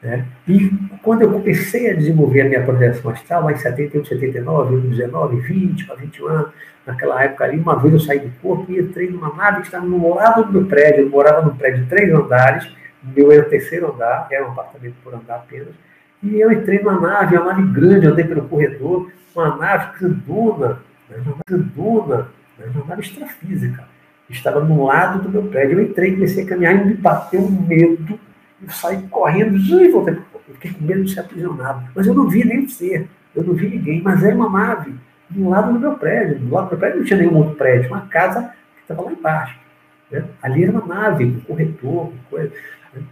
né? E quando eu comecei a desenvolver a minha projeção astral, em 78, 79, 19, 20 para 21 anos, naquela época ali, uma vez eu saí do corpo e entrei numa nave que estava no lado do meu prédio. Eu morava num prédio de três andares, meu era o terceiro andar, era um apartamento por andar apenas. E eu entrei numa nave, uma nave grande, andei pelo corredor, uma nave grandona, né? uma nave grandona, né? uma nave extrafísica. Estava no lado do meu prédio. Eu entrei, comecei a caminhar e me bateu um medo eu saí correndo e voltei. Eu fiquei com medo de ser aprisionado. Mas eu não vi nem ser, eu não vi ninguém, mas era uma nave do lado do meu prédio. Do lado do meu prédio não tinha nenhum outro prédio, uma casa que estava lá embaixo. Né? Ali era uma nave, um corretor, uma coisa. Né?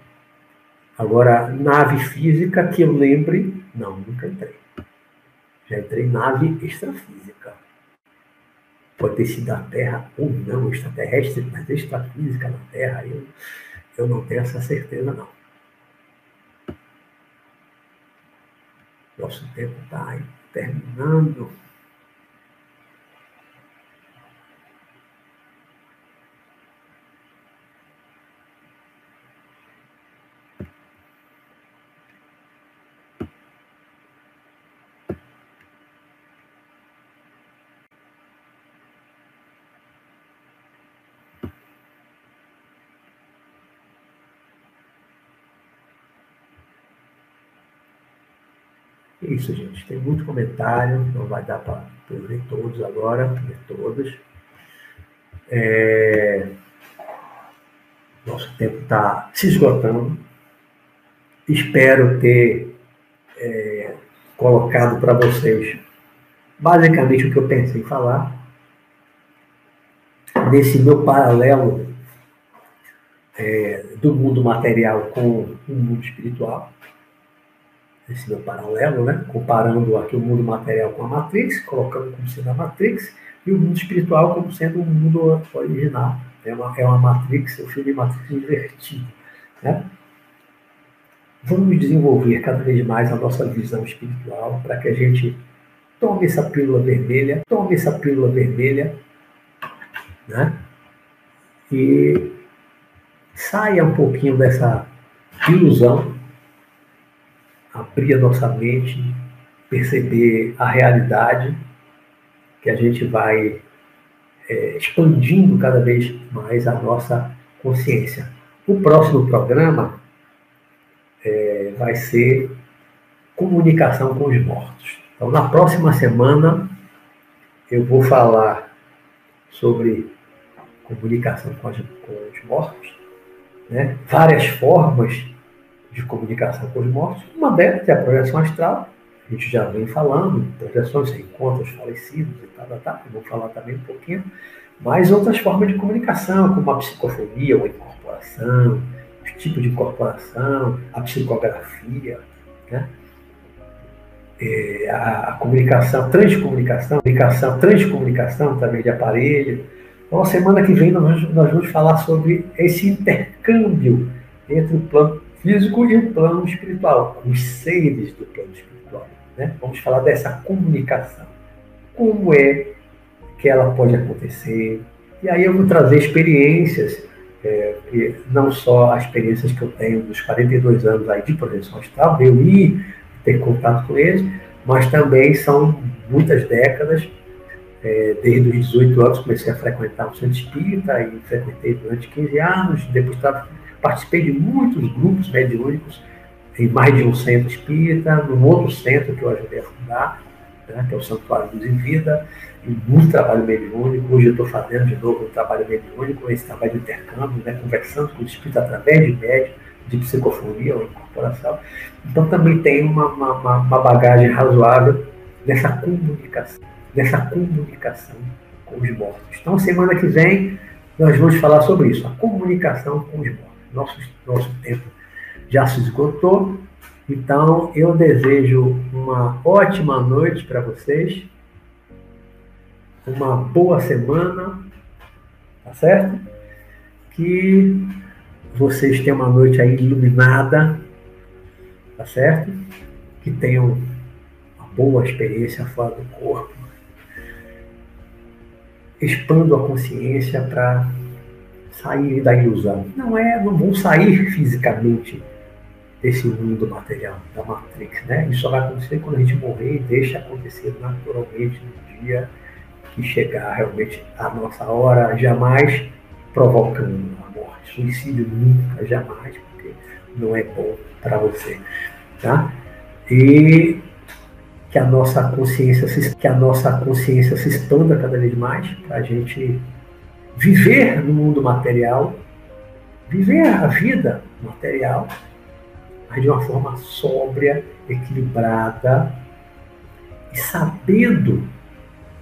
Agora, nave física que eu lembre, não, nunca entrei. Já entrei nave extrafísica. Pode ter sido a Terra ou não, extraterrestre, mas extrafísica na Terra, eu, eu não tenho essa certeza, não. Nosso tempo está terminando. É isso, gente. Tem muito comentário, não vai dar para ler todos agora, ler todos. É... Nosso tempo está se esgotando. Espero ter é, colocado para vocês basicamente o que eu pensei em falar. Nesse meu paralelo é, do mundo material com o mundo espiritual. Esse meu paralelo, né? comparando aqui o mundo material com a Matrix, colocando como sendo a Matrix, e o mundo espiritual como sendo o mundo original. É uma, é uma Matrix, eu chamo de Matrix invertida. Né? Vamos desenvolver cada vez mais a nossa visão espiritual para que a gente tome essa pílula vermelha, tome essa pílula vermelha, né? E saia um pouquinho dessa ilusão, abrir a nossa mente, perceber a realidade, que a gente vai é, expandindo cada vez mais a nossa consciência. O próximo programa é, vai ser comunicação com os mortos. Então, na próxima semana, eu vou falar sobre comunicação com, as, com os mortos, né? várias formas de comunicação com os mortos. Uma delas é a projeção astral, a gente já vem falando, projeções, encontros falecidos e tal, vou falar também um pouquinho, mas outras formas de comunicação, como a psicofonia ou a incorporação, os tipos de incorporação, a psicografia, né? É, a, a, comunicação, transcomunicação, comunicação, transcomunicação também de aparelho. Então, semana que vem nós, nós vamos falar sobre esse intercâmbio entre o plano físico e o plano espiritual, os seres do plano espiritual. Né? Vamos falar dessa comunicação. Como é que ela pode acontecer? E aí eu vou trazer experiências, é, não só as experiências que eu tenho dos 42 anos aí de projeção astral, eu ir ter contato com eles, mas também são muitas décadas. É, desde os 18 anos comecei a frequentar o centro espírita e frequentei durante 15 anos. Depois participei de muitos grupos mediúnicos em mais de um centro espírita, num outro centro que eu ajudei a fundar, né, que é o Santuário Luz em Vida, e muito trabalho mediúnico. Hoje eu estou fazendo de novo um trabalho mediúnico, esse trabalho de intercâmbio, né, conversando com o espírito através de médico de psicofonia ou incorporação. Então também tem uma, uma, uma bagagem razoável dessa comunicação, dessa comunicação com os mortos. Então semana que vem nós vamos falar sobre isso, a comunicação com os mortos. Nosso, nosso tempo já se esgotou, então eu desejo uma ótima noite para vocês, uma boa semana, tá certo? Que vocês tenham uma noite aí iluminada, tá certo? Que tenham uma boa experiência fora do corpo. Expando a consciência para sair da ilusão. Não é, não vão sair fisicamente desse mundo material, da Matrix, né? Isso só vai acontecer quando a gente morrer e deixa acontecer naturalmente no dia que chegar realmente a nossa hora, jamais provocando suicídio nunca, jamais, porque não é bom para você. Tá? E que a nossa consciência se, que a nossa consciência se expanda cada vez mais para a gente viver no mundo material, viver a vida material, mas de uma forma sóbria, equilibrada e sabendo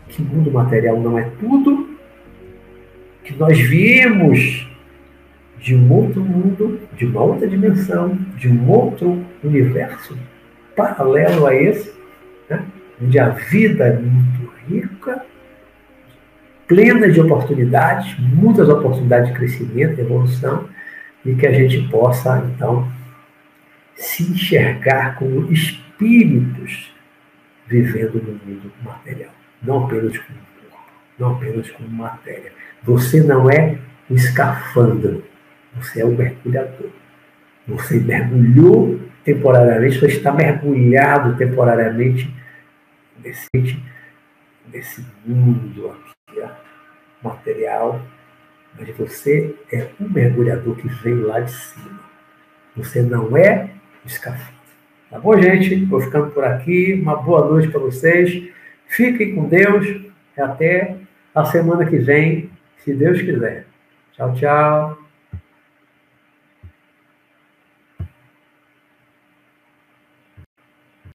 que o mundo material não é tudo, que nós viemos de um outro mundo, de uma outra dimensão, de um outro universo paralelo a esse, né? onde a vida é muito rica, plena de oportunidades, muitas oportunidades de crescimento, de evolução, e que a gente possa, então, se enxergar como espíritos vivendo no mundo material, não apenas como corpo, não apenas como matéria. Você não é um escafandro, você é o mergulhador. Você mergulhou temporariamente, você está mergulhado temporariamente nesse, nesse mundo aqui, material, mas você é um mergulhador que veio lá de cima. Você não é escafandro. Tá bom, gente? Vou ficando por aqui. Uma boa noite para vocês. Fiquem com Deus. Até a semana que vem, se Deus quiser. Tchau, tchau.